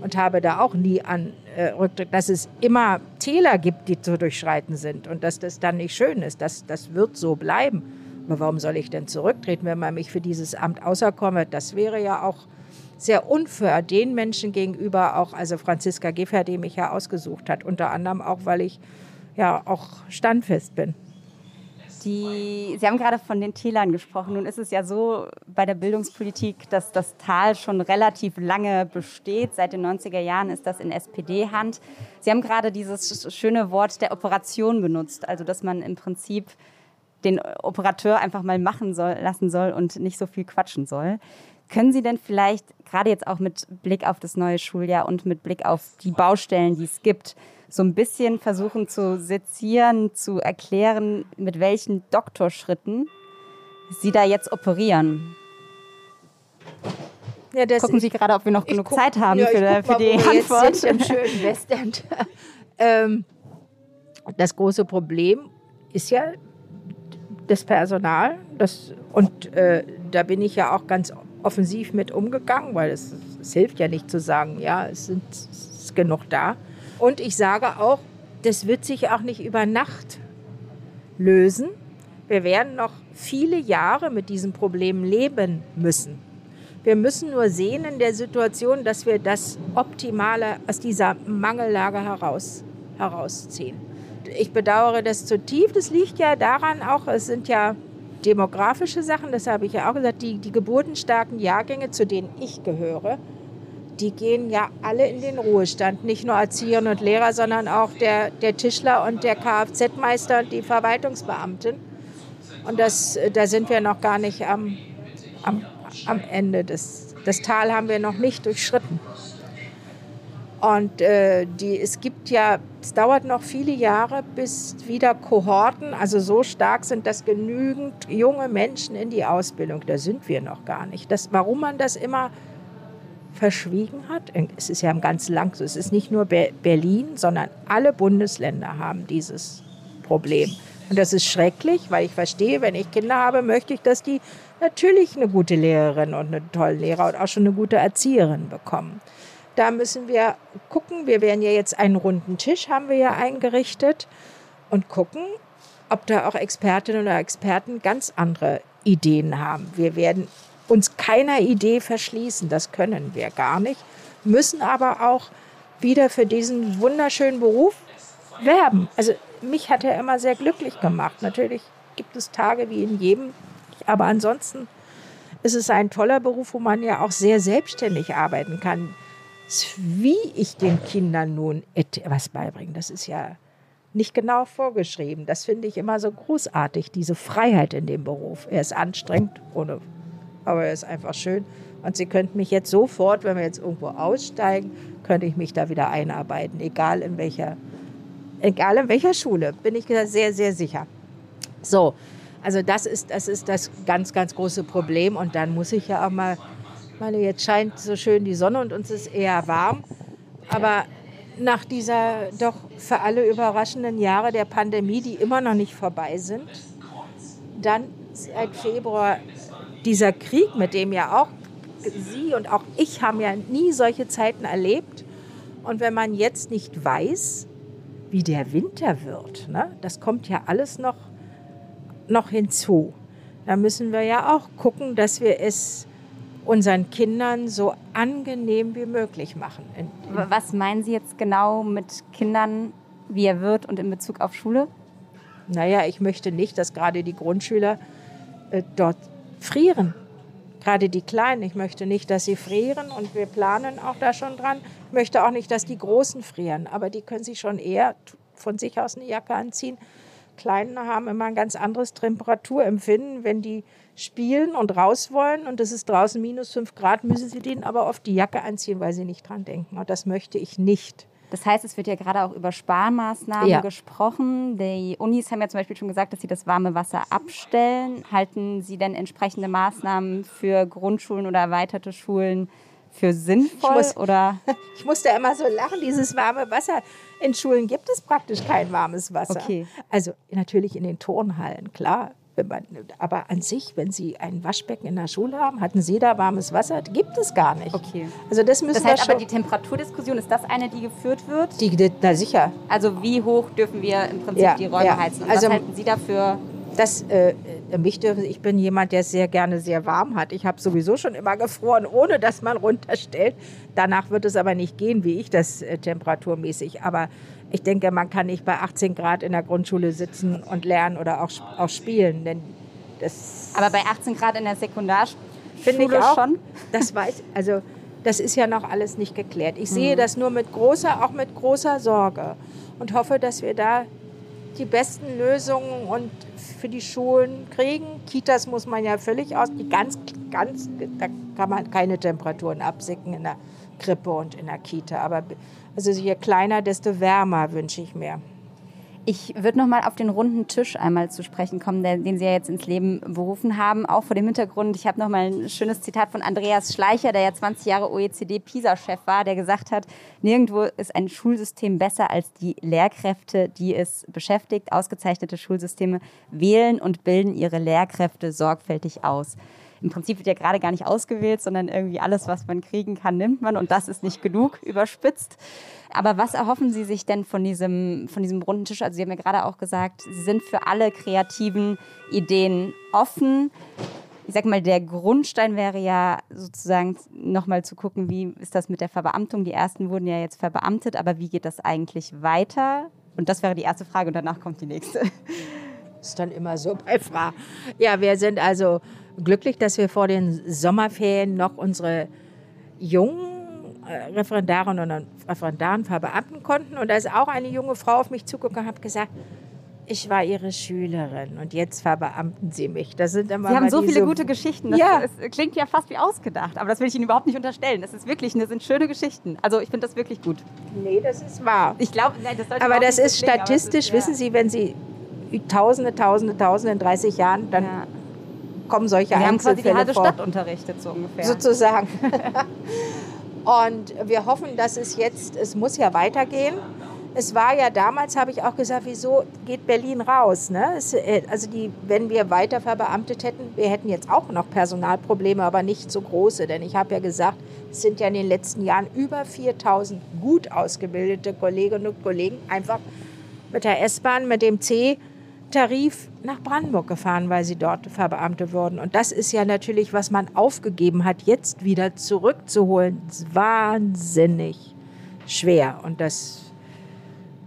und habe da auch nie an äh, Rücktritt, dass es immer Täler gibt, die zu durchschreiten sind und dass das dann nicht schön ist. Das, das wird so bleiben. Aber warum soll ich denn zurücktreten, wenn man mich für dieses Amt auserkomme? Das wäre ja auch sehr unfair den Menschen gegenüber, auch also Franziska Giffer, die mich ja ausgesucht hat, unter anderem auch, weil ich ja auch standfest bin. Die, Sie haben gerade von den Tälern gesprochen. Nun ist es ja so bei der Bildungspolitik, dass das Tal schon relativ lange besteht. Seit den 90er Jahren ist das in SPD-Hand. Sie haben gerade dieses schöne Wort der Operation benutzt, also dass man im Prinzip den Operateur einfach mal machen soll, lassen soll und nicht so viel quatschen soll. Können Sie denn vielleicht, gerade jetzt auch mit Blick auf das neue Schuljahr und mit Blick auf die Baustellen, die es gibt, so ein bisschen versuchen zu sezieren, zu erklären, mit welchen Doktorschritten Sie da jetzt operieren? Ja, Gucken Sie gerade, ob wir noch genug guck, Zeit haben ja, für, für die Antwort. Sind, Im schönen Westend. ähm, das große Problem ist ja das Personal. Das, und äh, da bin ich ja auch ganz offensiv mit umgegangen, weil es, es hilft ja nicht zu sagen, ja, es, sind, es ist genug da. Und ich sage auch, das wird sich auch nicht über Nacht lösen. Wir werden noch viele Jahre mit diesem Problem leben müssen. Wir müssen nur sehen in der Situation, dass wir das Optimale aus dieser Mangellage heraus, herausziehen. Ich bedauere das zutiefst. Das liegt ja daran auch, es sind ja demografische Sachen, das habe ich ja auch gesagt, die, die geburtenstarken Jahrgänge, zu denen ich gehöre, die gehen ja alle in den Ruhestand. Nicht nur Erzieherinnen und Lehrer, sondern auch der, der Tischler und der Kfz-Meister und die Verwaltungsbeamten. Und das, da sind wir noch gar nicht am, am, am Ende. Des, das Tal haben wir noch nicht durchschritten. Und äh, die, es gibt ja, es dauert noch viele Jahre, bis wieder Kohorten, also so stark sind, dass genügend junge Menschen in die Ausbildung, da sind wir noch gar nicht. Das, warum man das immer verschwiegen hat, es ist ja ganz lang so, es ist nicht nur Berlin, sondern alle Bundesländer haben dieses Problem. Und das ist schrecklich, weil ich verstehe, wenn ich Kinder habe, möchte ich, dass die natürlich eine gute Lehrerin und einen tollen Lehrer und auch schon eine gute Erzieherin bekommen. Da müssen wir gucken. Wir werden ja jetzt einen runden Tisch haben wir ja eingerichtet und gucken, ob da auch Expertinnen oder Experten ganz andere Ideen haben. Wir werden uns keiner Idee verschließen, das können wir gar nicht, müssen aber auch wieder für diesen wunderschönen Beruf werben. Also mich hat er immer sehr glücklich gemacht. Natürlich gibt es Tage wie in jedem, aber ansonsten ist es ein toller Beruf, wo man ja auch sehr selbstständig arbeiten kann wie ich den Kindern nun etwas beibringe, das ist ja nicht genau vorgeschrieben. Das finde ich immer so großartig, diese Freiheit in dem Beruf. Er ist anstrengend, ohne, aber er ist einfach schön. Und Sie könnten mich jetzt sofort, wenn wir jetzt irgendwo aussteigen, könnte ich mich da wieder einarbeiten, egal in welcher, egal in welcher Schule, bin ich sehr, sehr sicher. So, also das ist, das ist das ganz, ganz große Problem. Und dann muss ich ja auch mal meine, jetzt scheint so schön die Sonne und uns ist eher warm. Aber nach dieser doch für alle überraschenden Jahre der Pandemie, die immer noch nicht vorbei sind, dann seit Februar dieser Krieg, mit dem ja auch Sie und auch ich haben ja nie solche Zeiten erlebt. Und wenn man jetzt nicht weiß, wie der Winter wird, ne, das kommt ja alles noch, noch hinzu. Da müssen wir ja auch gucken, dass wir es unseren Kindern so angenehm wie möglich machen. Was meinen Sie jetzt genau mit Kindern, wie er wird und in Bezug auf Schule? Naja, ich möchte nicht, dass gerade die Grundschüler äh, dort frieren. Gerade die Kleinen. Ich möchte nicht, dass sie frieren und wir planen auch da schon dran. Ich möchte auch nicht, dass die Großen frieren, aber die können sich schon eher von sich aus eine Jacke anziehen. Kleinen haben immer ein ganz anderes Temperaturempfinden. Wenn die spielen und raus wollen und es ist draußen minus fünf Grad, müssen sie denen aber oft die Jacke anziehen, weil sie nicht dran denken. Und das möchte ich nicht. Das heißt, es wird ja gerade auch über Sparmaßnahmen ja. gesprochen. Die Unis haben ja zum Beispiel schon gesagt, dass sie das warme Wasser abstellen. Halten Sie denn entsprechende Maßnahmen für Grundschulen oder erweiterte Schulen für sinnvoll? Ich, muss, oder? ich musste immer so lachen, dieses warme Wasser. In Schulen gibt es praktisch kein warmes Wasser. Okay. Also natürlich in den Turnhallen, klar Man, aber an sich, wenn Sie ein Waschbecken in der Schule haben, hatten Sie da warmes Wasser? Gibt es gar nicht. Okay. Also das müssen das heißt wir aber, die Temperaturdiskus,sion ist das eine, die geführt wird? Die, na sicher. Also wie hoch dürfen wir im Prinzip Ja, die Räume ja. heizen? Und Also- was halten Sie dafür? Das, äh, mich dürfen, ich bin jemand, der es sehr gerne sehr warm hat. Ich habe sowieso schon immer gefroren, ohne dass man runterstellt. Danach wird es aber nicht gehen, wie ich das äh, temperaturmäßig. Aber ich denke, man kann nicht bei 18 Grad in der Grundschule sitzen und lernen oder auch, auch spielen. Denn das Aber bei 18 Grad in der Sekundarschule finde ich auch. schon? Das weiß, also das ist ja noch alles nicht geklärt. Ich sehe das nur mit großer, auch mit großer Sorge und hoffe, dass wir da die besten Lösungen und für die Schulen kriegen. Kitas muss man ja völlig aus, die ganz, ganz, da kann man keine Temperaturen absicken in der Krippe und in der Kita. Aber also je kleiner, desto wärmer wünsche ich mir. Ich würde noch mal auf den runden Tisch einmal zu sprechen kommen, den Sie ja jetzt ins Leben berufen haben. Auch vor dem Hintergrund, ich habe noch mal ein schönes Zitat von Andreas Schleicher, der ja 20 Jahre OECD-PISA-Chef war, der gesagt hat, nirgendwo ist ein Schulsystem besser als die Lehrkräfte, die es beschäftigt. Ausgezeichnete Schulsysteme wählen und bilden ihre Lehrkräfte sorgfältig aus. Im Prinzip wird ja gerade gar nicht ausgewählt, sondern irgendwie alles, was man kriegen kann, nimmt man. Und das ist nicht genug, überspitzt. Aber was erhoffen Sie sich denn von diesem, von diesem runden Tisch? Also Sie haben ja gerade auch gesagt, Sie sind für alle kreativen Ideen offen. Ich sag mal, der Grundstein wäre ja sozusagen nochmal zu gucken, wie ist das mit der Verbeamtung? Die ersten wurden ja jetzt verbeamtet, aber wie geht das eigentlich weiter? Und das wäre die erste Frage und danach kommt die nächste. ist dann immer so bei Fra. Ja, wir sind also glücklich, dass wir vor den Sommerferien noch unsere jungen äh, Referendarinnen und Referendaren verbeamten konnten. Und da ist auch eine junge Frau auf mich zugekommen und hat gesagt, ich war Ihre Schülerin und jetzt verbeamten Sie mich. Das sind immer Sie haben so viele gute Geschichten. Das Ja. es klingt ja fast wie ausgedacht, aber das will ich Ihnen überhaupt nicht unterstellen. Das ist wirklich, das sind schöne Geschichten. Also ich finde das wirklich gut. Nee, das ist wahr. Ich glaube, das Aber das ist so statistisch, ist, ja. wissen Sie, wenn Sie Tausende, Tausende, Tausende in 30 Jahren, dann Ja. Kommen solche Wir haben quasi die Einzelfälle halbe. Stadt unterrichtet, so ungefähr. sozusagen. Und wir hoffen, dass es jetzt, es muss ja weitergehen. Es war ja damals, habe ich auch gesagt, wieso geht Berlin raus? Ne? Es, äh, also die, wenn wir weiter verbeamtet hätten, wir hätten jetzt auch noch Personalprobleme, aber nicht so große. Denn ich habe ja gesagt, es sind ja in den letzten Jahren über 4000 gut ausgebildete Kolleginnen und Kollegen einfach mit der S-Bahn, mit dem C-Tarif nach Brandenburg gefahren, weil sie dort verbeamtet wurden. Und das ist ja natürlich, was man aufgegeben hat, jetzt wieder zurückzuholen. Wahnsinnig schwer. Und das,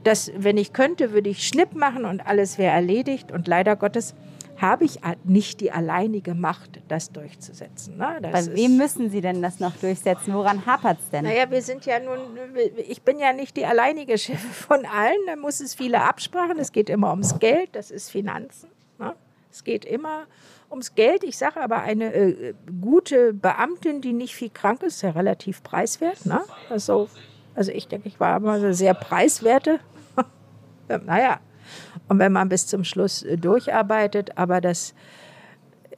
das, wenn ich könnte, würde ich Schnipp machen und alles wäre erledigt. Und leider Gottes habe ich nicht die alleinige Macht, das durchzusetzen. Ne? Das Bei wem müssen Sie denn das noch durchsetzen? Woran hapert es denn? naja, wir sind ja nun, ich bin ja nicht die alleinige Chefin von allen. Da muss es viele Absprachen. Es geht immer ums Geld, das ist Finanzen. Ne? Es geht immer ums Geld. Ich sage aber, eine äh, gute Beamtin, die nicht viel krank ist, ist ja relativ preiswert. Ne? Also, also ich denke, ich war immer so sehr preiswerte. naja, und wenn man bis zum Schluss äh, durcharbeitet, aber das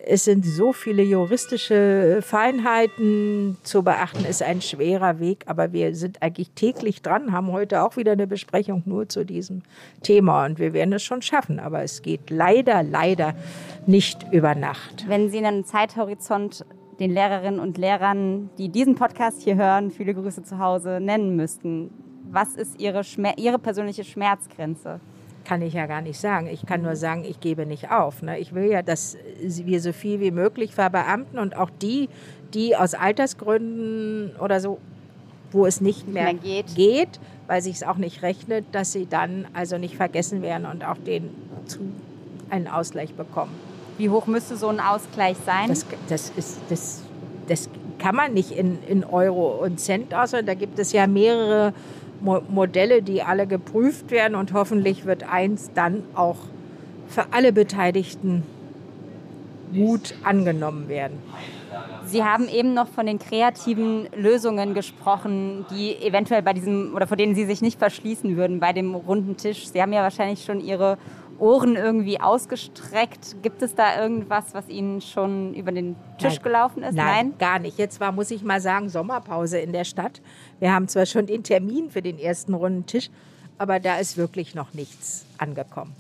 es sind so viele juristische Feinheiten zu beachten, ist ein schwerer Weg, aber wir sind eigentlich täglich dran, haben heute auch wieder eine Besprechung nur zu diesem Thema und wir werden es schon schaffen, aber es geht leider, leider nicht über Nacht. Wenn Sie einen Zeithorizont den Lehrerinnen und Lehrern, die diesen Podcast hier hören, viele Grüße zu Hause, nennen müssten, was ist Ihre, Schmer Ihre persönliche Schmerzgrenze? Kann ich ja gar nicht sagen. Ich kann nur sagen, ich gebe nicht auf. Ne? Ich will ja, dass wir so viel wie möglich verbeamten und auch die, die aus Altersgründen oder so, wo es nicht mehr, Mehr geht. geht, weil sich es auch nicht rechnet, dass sie dann also nicht vergessen werden und auch den zu einen Ausgleich bekommen. Wie hoch müsste so ein Ausgleich sein? Das, das, ist, das, das kann man nicht in, in Euro und Cent ausrechnen. Da gibt es ja mehrere Mo Modelle, die alle geprüft werden und hoffentlich wird eins dann auch für alle Beteiligten gut angenommen werden. Sie haben eben noch von den kreativen Lösungen gesprochen, die eventuell bei diesem oder vor denen Sie sich nicht verschließen würden bei dem runden Tisch. Sie haben ja wahrscheinlich schon Ihre Ohren irgendwie ausgestreckt. Gibt es da irgendwas, was Ihnen schon über den Tisch Nein. gelaufen ist? Nein, gar nicht. Jetzt war, muss ich mal sagen, Sommerpause in der Stadt. Wir haben zwar schon den Termin für den ersten runden Tisch, aber da ist wirklich noch nichts angekommen.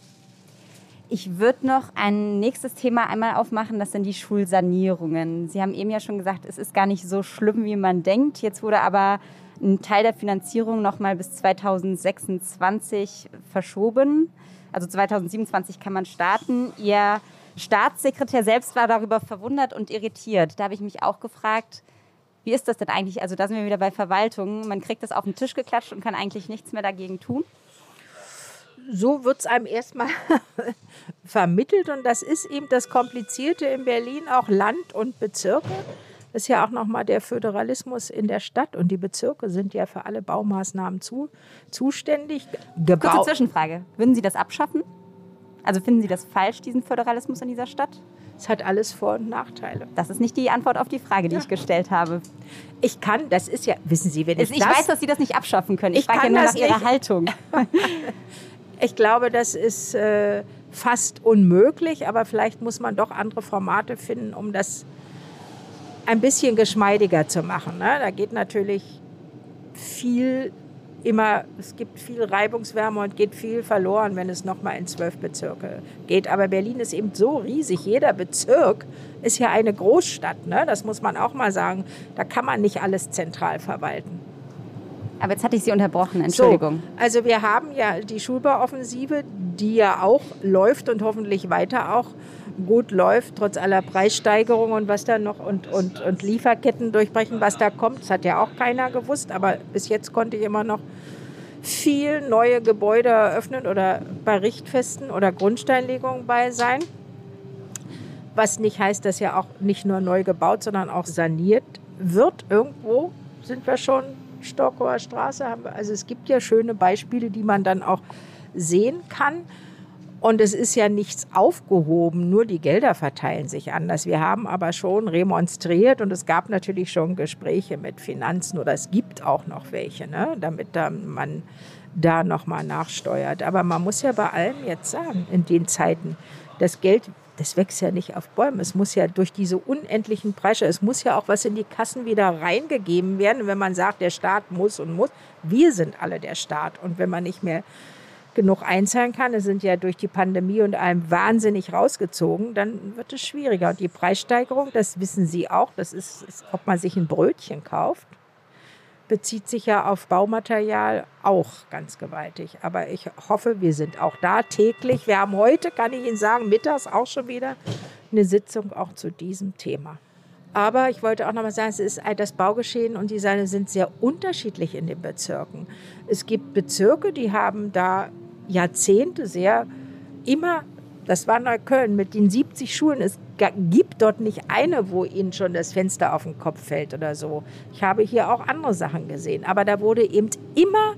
Ich würde noch ein nächstes Thema einmal aufmachen, das sind die Schulsanierungen. Sie haben eben ja schon gesagt, es ist gar nicht so schlimm, wie man denkt. Jetzt wurde aber ein Teil der Finanzierung noch mal bis 2026 verschoben. Also 2027 kann man starten. Ihr Staatssekretär selbst war darüber verwundert und irritiert. Da habe ich mich auch gefragt, wie ist das denn eigentlich? Also da sind wir wieder bei Verwaltung. Man kriegt das auf den Tisch geklatscht und kann eigentlich nichts mehr dagegen tun. So wird es einem erstmal vermittelt und das ist eben das Komplizierte in Berlin, auch Land und Bezirke. Das ist ja auch nochmal der Föderalismus in der Stadt und die Bezirke sind ja für alle Baumaßnahmen zu, zuständig. Gebau Kurze Zwischenfrage. Würden Sie das abschaffen? Also finden Sie das falsch, diesen Föderalismus in dieser Stadt? Es hat alles Vor- und Nachteile. Das ist nicht die Antwort auf die Frage, die ja. ich gestellt habe. Ich kann, das ist ja, wissen Sie, wenn ich, ich das... Ich weiß, dass Sie das nicht abschaffen können. Ich, ich frage ja nur nach Ihrer nicht. Haltung. ich glaube, das ist äh, fast unmöglich, aber vielleicht muss man doch andere Formate finden, um das ein bisschen geschmeidiger zu machen. Ne? Da geht natürlich viel immer, es gibt viel Reibungswärme und geht viel verloren, wenn es nochmal in zwölf Bezirke geht. Aber Berlin ist eben so riesig. Jeder Bezirk ist ja eine Großstadt. Ne? Das muss man auch mal sagen. Da kann man nicht alles zentral verwalten. Aber jetzt hatte ich Sie unterbrochen, Entschuldigung. So, also wir haben ja die Schulbauoffensive, die ja auch läuft und hoffentlich weiter auch gut läuft, trotz aller Preissteigerungen und was da noch und, und, und Lieferketten durchbrechen, was da kommt. Das hat ja auch keiner gewusst, aber bis jetzt konnte ich immer noch viel neue Gebäude eröffnen oder bei Richtfesten oder Grundsteinlegungen bei sein. Was nicht heißt, dass ja auch nicht nur neu gebaut, sondern auch saniert wird. Irgendwo sind wir schon Stockauer Straße. Also es gibt ja schöne Beispiele, die man dann auch sehen kann. Und es ist ja nichts aufgehoben, nur die Gelder verteilen sich anders. Wir haben aber schon remonstriert und es gab natürlich schon Gespräche mit Finanzen oder es gibt auch noch welche, ne, damit da man da nochmal nachsteuert. Aber man muss ja bei allem jetzt sagen, in den Zeiten, das Geld, das wächst ja nicht auf Bäumen. Es muss ja durch diese unendlichen Preise, es muss ja auch was in die Kassen wieder reingegeben werden. wenn man sagt, der Staat muss und muss, wir sind alle der Staat. Und wenn man nicht mehr genug einzahlen kann, es sind ja durch die Pandemie und allem wahnsinnig rausgezogen, dann wird es schwieriger. Und die Preissteigerung, das wissen Sie auch, das ist, ist ob man sich ein Brötchen kauft, bezieht sich ja auf Baumaterial auch ganz gewaltig. Aber ich hoffe, wir sind auch da täglich. Wir haben heute, kann ich Ihnen sagen, mittags auch schon wieder eine Sitzung auch zu diesem Thema. Aber ich wollte auch noch mal sagen, es ist das Baugeschehen und die Seine sind sehr unterschiedlich in den Bezirken. Es gibt Bezirke, die haben da Jahrzehnte sehr immer, das war Neukölln mit den 70 Schulen, es gibt dort nicht eine, wo ihnen schon das Fenster auf den Kopf fällt oder so. Ich habe hier auch andere Sachen gesehen, aber da wurde eben immer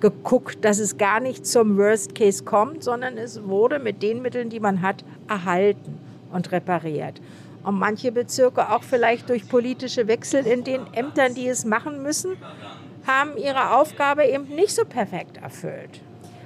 geguckt, dass es gar nicht zum Worst Case kommt, sondern es wurde mit den Mitteln, die man hat, erhalten und repariert. Und manche Bezirke auch vielleicht durch politische Wechsel in den Ämtern, die es machen müssen, haben ihre Aufgabe eben nicht so perfekt erfüllt.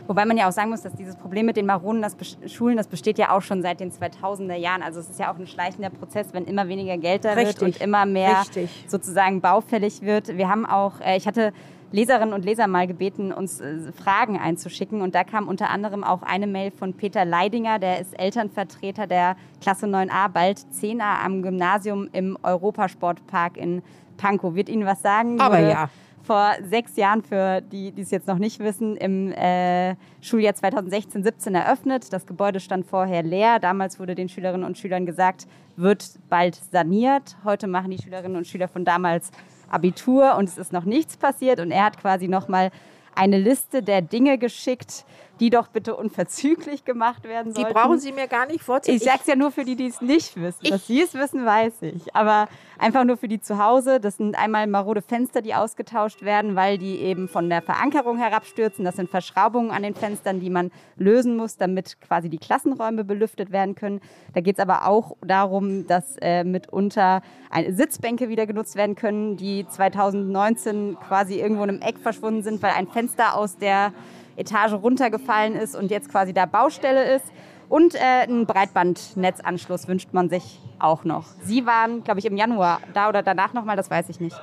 Wobei man ja auch sagen muss, dass dieses Problem mit den Maronen das Schulen, das besteht ja auch schon seit den 2000er Jahren. Also es ist ja auch ein schleichender Prozess, wenn immer weniger Geld da Richtig. wird und immer mehr Richtig. sozusagen baufällig wird. Wir haben auch, äh, ich hatte Leserinnen und Leser mal gebeten, uns äh, Fragen einzuschicken. Und da kam unter anderem auch eine Mail von Peter Leidinger, der ist Elternvertreter der Klasse 9a, bald 10a am Gymnasium im Europasportpark in Pankow. Wird Ihnen was sagen? Aber ja vor sechs Jahren, für die, die es jetzt noch nicht wissen, im äh, Schuljahr 2016-17 eröffnet. Das Gebäude stand vorher leer. Damals wurde den Schülerinnen und Schülern gesagt, wird bald saniert. Heute machen die Schülerinnen und Schüler von damals Abitur und es ist noch nichts passiert. Und er hat quasi nochmal eine Liste der Dinge geschickt, die doch bitte unverzüglich gemacht werden sollten. Die brauchen Sie mir gar nicht vorzustellen. Ich sage es ja nur für die, die es nicht wissen. Ich Dass Sie es wissen, weiß ich. Aber einfach nur für die zu Hause. Das sind einmal marode Fenster, die ausgetauscht werden, weil die eben von der Verankerung herabstürzen. Das sind Verschraubungen an den Fenstern, die man lösen muss, damit quasi die Klassenräume belüftet werden können. Da geht es aber auch darum, dass äh, mitunter Sitzbänke wieder genutzt werden können, die 2019 quasi irgendwo in einem Eck verschwunden sind, weil ein Fenster aus der Etage runtergefallen ist und jetzt quasi da Baustelle ist. Und äh, einen Breitbandnetzanschluss wünscht man sich auch noch. Sie waren, glaube ich, im Januar da oder danach nochmal, das weiß ich nicht.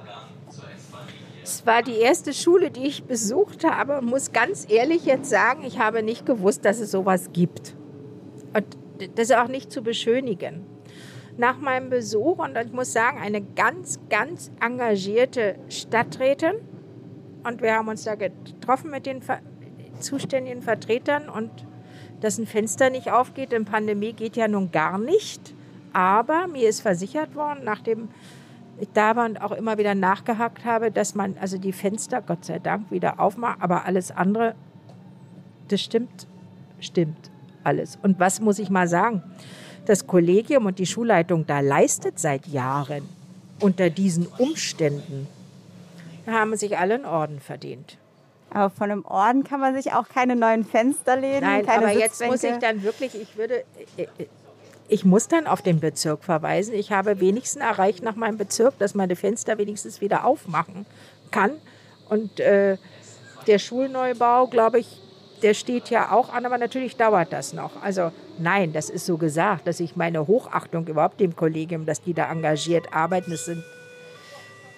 Es war die erste Schule, die ich besucht habe. Muss ganz ehrlich jetzt sagen, ich habe nicht gewusst, dass es sowas gibt. Und das ist auch nicht zu beschönigen. Nach meinem Besuch, und ich muss sagen, eine ganz, ganz engagierte Stadträtin, und wir haben uns da getroffen mit den zuständigen Vertretern und dass ein Fenster nicht aufgeht in Pandemie geht ja nun gar nicht. Aber mir ist versichert worden, nachdem ich da war und auch immer wieder nachgehakt habe, dass man also die Fenster, Gott sei Dank, wieder aufmacht, aber alles andere, das stimmt, stimmt alles. Und was muss ich mal sagen? Das Kollegium und die Schulleitung da leistet seit Jahren unter diesen Umständen, haben sich alle einen Orden verdient. Aber von einem Orden kann man sich auch keine neuen Fenster lehnen. Nein, aber jetzt muss ich dann wirklich, ich würde, äh, äh, ich muss dann auf den Bezirk verweisen. Ich habe wenigstens erreicht nach meinem Bezirk, dass meine Fenster wenigstens wieder aufmachen kann. Und äh, der Schulneubau, glaube ich, der steht ja auch an, aber natürlich dauert das noch. Also nein, das ist so gesagt, dass ich meine Hochachtung überhaupt dem Kollegium, dass die da engagiert arbeiten. Das sind,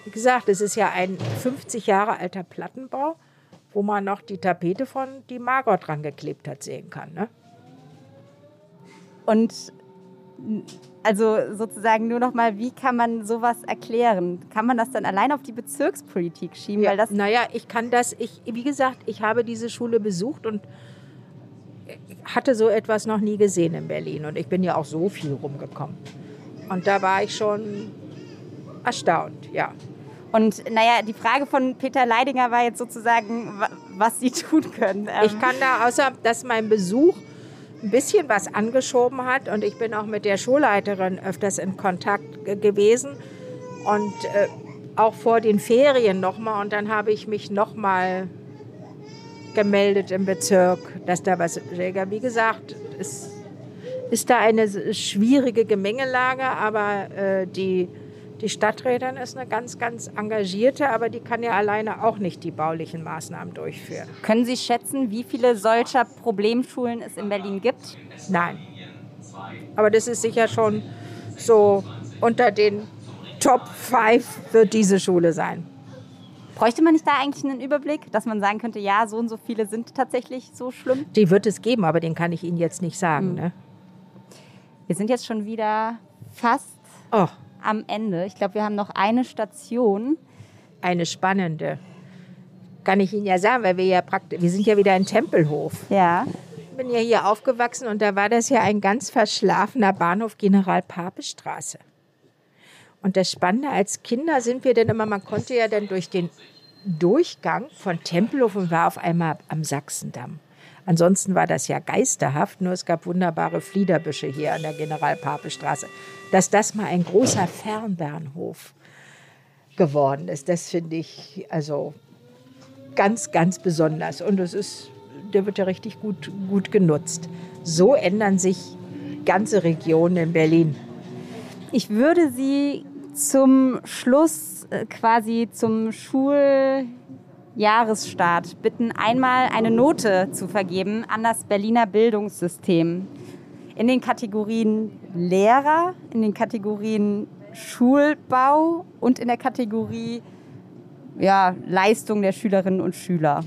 wie gesagt, es ist ja ein 50 Jahre alter Plattenbau wo man noch die Tapete von die Margot dran geklebt hat, sehen kann. Ne? Und also sozusagen nur noch mal, wie kann man sowas erklären? Kann man das dann allein auf die Bezirkspolitik schieben? Ja, Weil das naja, ich kann das, ich, wie gesagt, ich habe diese Schule besucht und hatte so etwas noch nie gesehen in Berlin. Und ich bin ja auch so viel rumgekommen. Und da war ich schon erstaunt, ja. Und naja, die Frage von Peter Leidinger war jetzt sozusagen, was sie tun können. ich ähm, kann da, außer dass mein Besuch ein bisschen was angeschoben hat und ich bin auch mit der Schulleiterin öfters in Kontakt gewesen und äh, auch vor den Ferien nochmal und dann habe ich mich nochmal gemeldet im Bezirk, dass da was, wie gesagt, es ist da eine schwierige Gemengelage, aber äh, die die Stadträtin ist eine ganz, ganz engagierte, aber die kann ja alleine auch nicht die baulichen Maßnahmen durchführen. Können Sie schätzen, wie viele solcher Problemschulen es in Berlin gibt? Nein. Aber das ist sicher schon so unter den Top 5 wird diese Schule sein. Bräuchte man nicht da eigentlich einen Überblick, dass man sagen könnte, ja, so und so viele sind tatsächlich so schlimm? Die wird es geben, aber den kann ich Ihnen jetzt nicht sagen. Mhm. Ne? Wir sind jetzt schon wieder fast oh am Ende. Ich glaube, wir haben noch eine Station. Eine spannende. Kann ich Ihnen ja sagen, weil wir ja praktisch, wir sind ja wieder in Tempelhof. Ja. Ich bin ja hier aufgewachsen und da war das ja ein ganz verschlafener Bahnhof General Papestraße. Und das Spannende, als Kinder sind wir dann immer, man konnte ja dann durch den Durchgang von Tempelhof und war auf einmal am Sachsendamm. Ansonsten war das ja geisterhaft, nur es gab wunderbare Fliederbüsche hier an der General-Pape-Straße. Dass das mal ein großer Fernbahnhof geworden ist, das finde ich also ganz, ganz besonders. Und es ist, der wird ja richtig gut, gut genutzt. So ändern sich ganze Regionen in Berlin. Ich würde Sie zum Schluss äh, quasi zum Schul Jahresstart bitten, einmal eine Note zu vergeben an das Berliner Bildungssystem. In den Kategorien Lehrer, in den Kategorien Schulbau und in der Kategorie ja, Leistung der Schülerinnen und Schüler.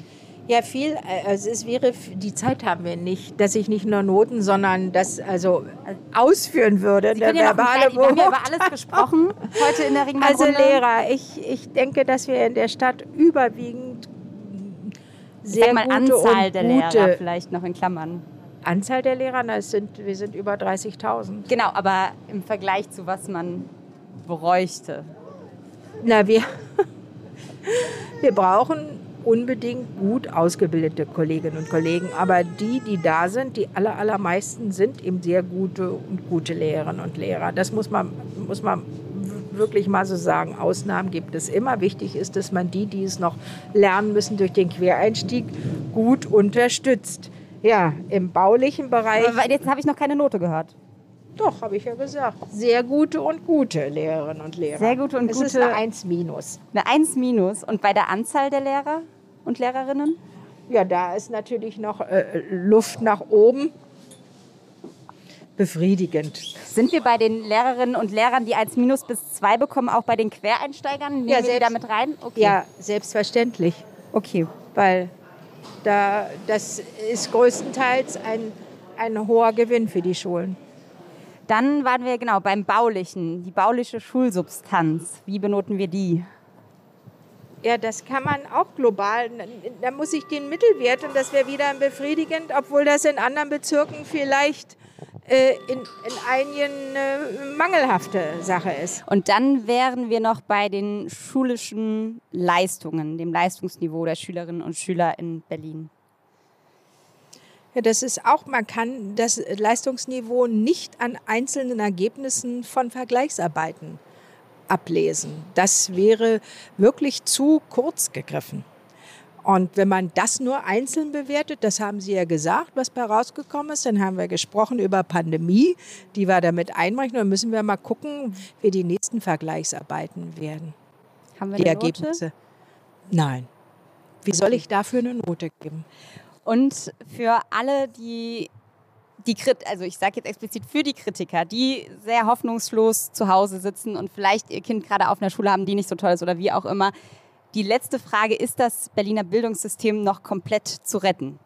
Ja, viel. Also es wäre, die Zeit haben wir nicht, dass ich nicht nur Noten, sondern das also ausführen würde. Sie der ja verbale wir haben ja über alles gesprochen heute in der Ringmann Also Lehrer, ich, ich denke, dass wir in der Stadt überwiegend sehr ich sag mal gute Anzahl der Lehrer vielleicht noch in Klammern. Anzahl der Lehrer, na, es sind, wir sind über 30.000. Genau, aber im Vergleich zu was man bräuchte. Na, wir, wir brauchen unbedingt gut ausgebildete Kolleginnen und Kollegen. Aber die, die da sind, die aller, allermeisten sind eben sehr gute und gute Lehrerinnen und Lehrer. Das muss man, muss man wirklich mal so sagen. Ausnahmen gibt es immer. Wichtig ist, dass man die, die es noch lernen müssen durch den Quereinstieg, gut unterstützt. Ja, im baulichen Bereich. Aber jetzt habe ich noch keine Note gehört. Doch, habe ich ja gesagt. Sehr gute und gute Lehrerinnen und Lehrer. Sehr gute und es gute. Es ist eine 1 minus. Eine 1 minus. Und bei der Anzahl der Lehrer und Lehrerinnen? Ja, da ist natürlich noch äh, Luft nach oben. Befriedigend. Sind wir bei den Lehrerinnen und Lehrern, die 1 minus bis 2 bekommen, auch bei den Quereinsteigern? Nehmen ja, wir die da mit rein? Okay. Ja, selbstverständlich. Okay. Weil da, das ist größtenteils ein ein hoher Gewinn für die Schulen. Dann waren wir genau beim Baulichen, die bauliche Schulsubstanz. Wie benoten wir die? Ja, das kann man auch global. Da muss ich den Mittelwert und das wäre wieder befriedigend, obwohl das in anderen Bezirken vielleicht in, in einigen äh, mangelhafte Sache ist. Und dann wären wir noch bei den schulischen Leistungen, dem Leistungsniveau der Schülerinnen und Schüler in Berlin. Ja, das ist auch, man kann das Leistungsniveau nicht an einzelnen Ergebnissen von Vergleichsarbeiten ablesen. Das wäre wirklich zu kurz gegriffen. Und wenn man das nur einzeln bewertet, das haben Sie ja gesagt, was bei rausgekommen ist, dann haben wir gesprochen über Pandemie, die wir damit einbrechen. Dann müssen wir mal gucken, wie die nächsten Vergleichsarbeiten werden. Haben wir die Ergebnisse. Note? Nein. Wie soll ich dafür eine Note geben? Und für alle, die die Krit also ich sage jetzt explizit für die Kritiker, die sehr hoffnungslos zu Hause sitzen und vielleicht ihr Kind gerade auf einer Schule haben, die nicht so toll ist oder wie auch immer. Die letzte Frage, ist das Berliner Bildungssystem noch komplett zu retten?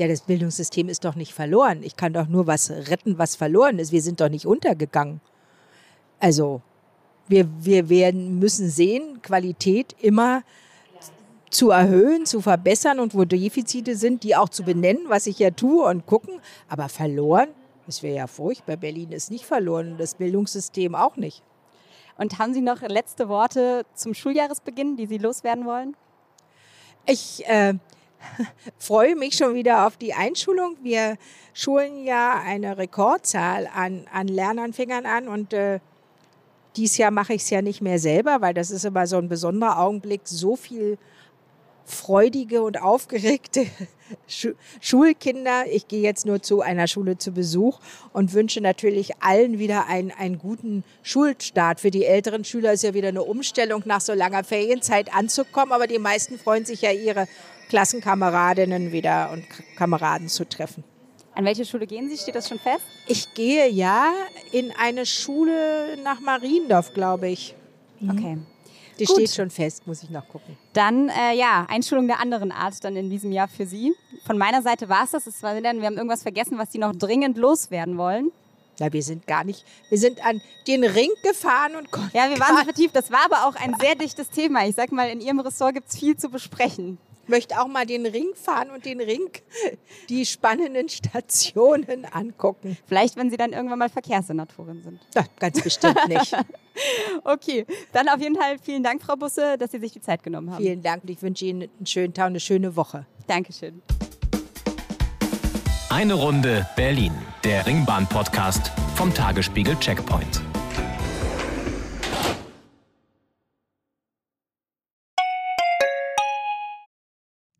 Ja, das Bildungssystem ist doch nicht verloren. Ich kann doch nur was retten, was verloren ist. Wir sind doch nicht untergegangen. Also, wir, wir werden, müssen sehen, Qualität immer zu erhöhen, zu verbessern und wo Defizite sind, die auch zu benennen, was ich ja tue und gucken. Aber verloren, das wäre ja furchtbar. Berlin ist nicht verloren, das Bildungssystem auch nicht. Und haben Sie noch letzte Worte zum Schuljahresbeginn, die Sie loswerden wollen? Ich äh, freue mich schon wieder auf die Einschulung. Wir schulen ja eine Rekordzahl an, an Lernanfängern an und äh, dieses Jahr mache ich es ja nicht mehr selber, weil das ist immer so ein besonderer Augenblick, so viel freudige und aufgeregte Schulkinder. Ich gehe jetzt nur zu einer Schule zu Besuch und wünsche natürlich allen wieder einen, einen guten Schulstart. Für die älteren Schüler ist ja wieder eine Umstellung, nach so langer Ferienzeit anzukommen, aber die meisten freuen sich ja, ihre Klassenkameradinnen wieder und Kameraden zu treffen. An welche Schule gehen Sie? Steht das schon fest? Ich gehe ja in eine Schule nach Mariendorf, glaube ich. Mhm. Okay. Die Gut. steht schon fest, muss ich noch gucken. Dann, äh, ja, Einschulung der anderen Art dann in diesem Jahr für Sie. Von meiner Seite war es das. Es war wir haben irgendwas vergessen, was Sie noch dringend loswerden wollen. Ja, wir sind gar nicht, wir sind an den Ring gefahren und konnten. Ja, wir waren so vertieft. Das war aber auch ein sehr dichtes Thema. Ich sag mal, in Ihrem Ressort gibt es viel zu besprechen möchte auch mal den Ring fahren und den Ring, die spannenden Stationen angucken. Vielleicht, wenn Sie dann irgendwann mal Verkehrssenatorin sind. Ja, ganz bestimmt nicht. okay, dann auf jeden Fall vielen Dank, Frau Busse, dass Sie sich die Zeit genommen haben. Vielen Dank und ich wünsche Ihnen einen schönen Tag, eine schöne Woche. Dankeschön. Eine Runde Berlin, der Ringbahn-Podcast vom Tagesspiegel Checkpoint.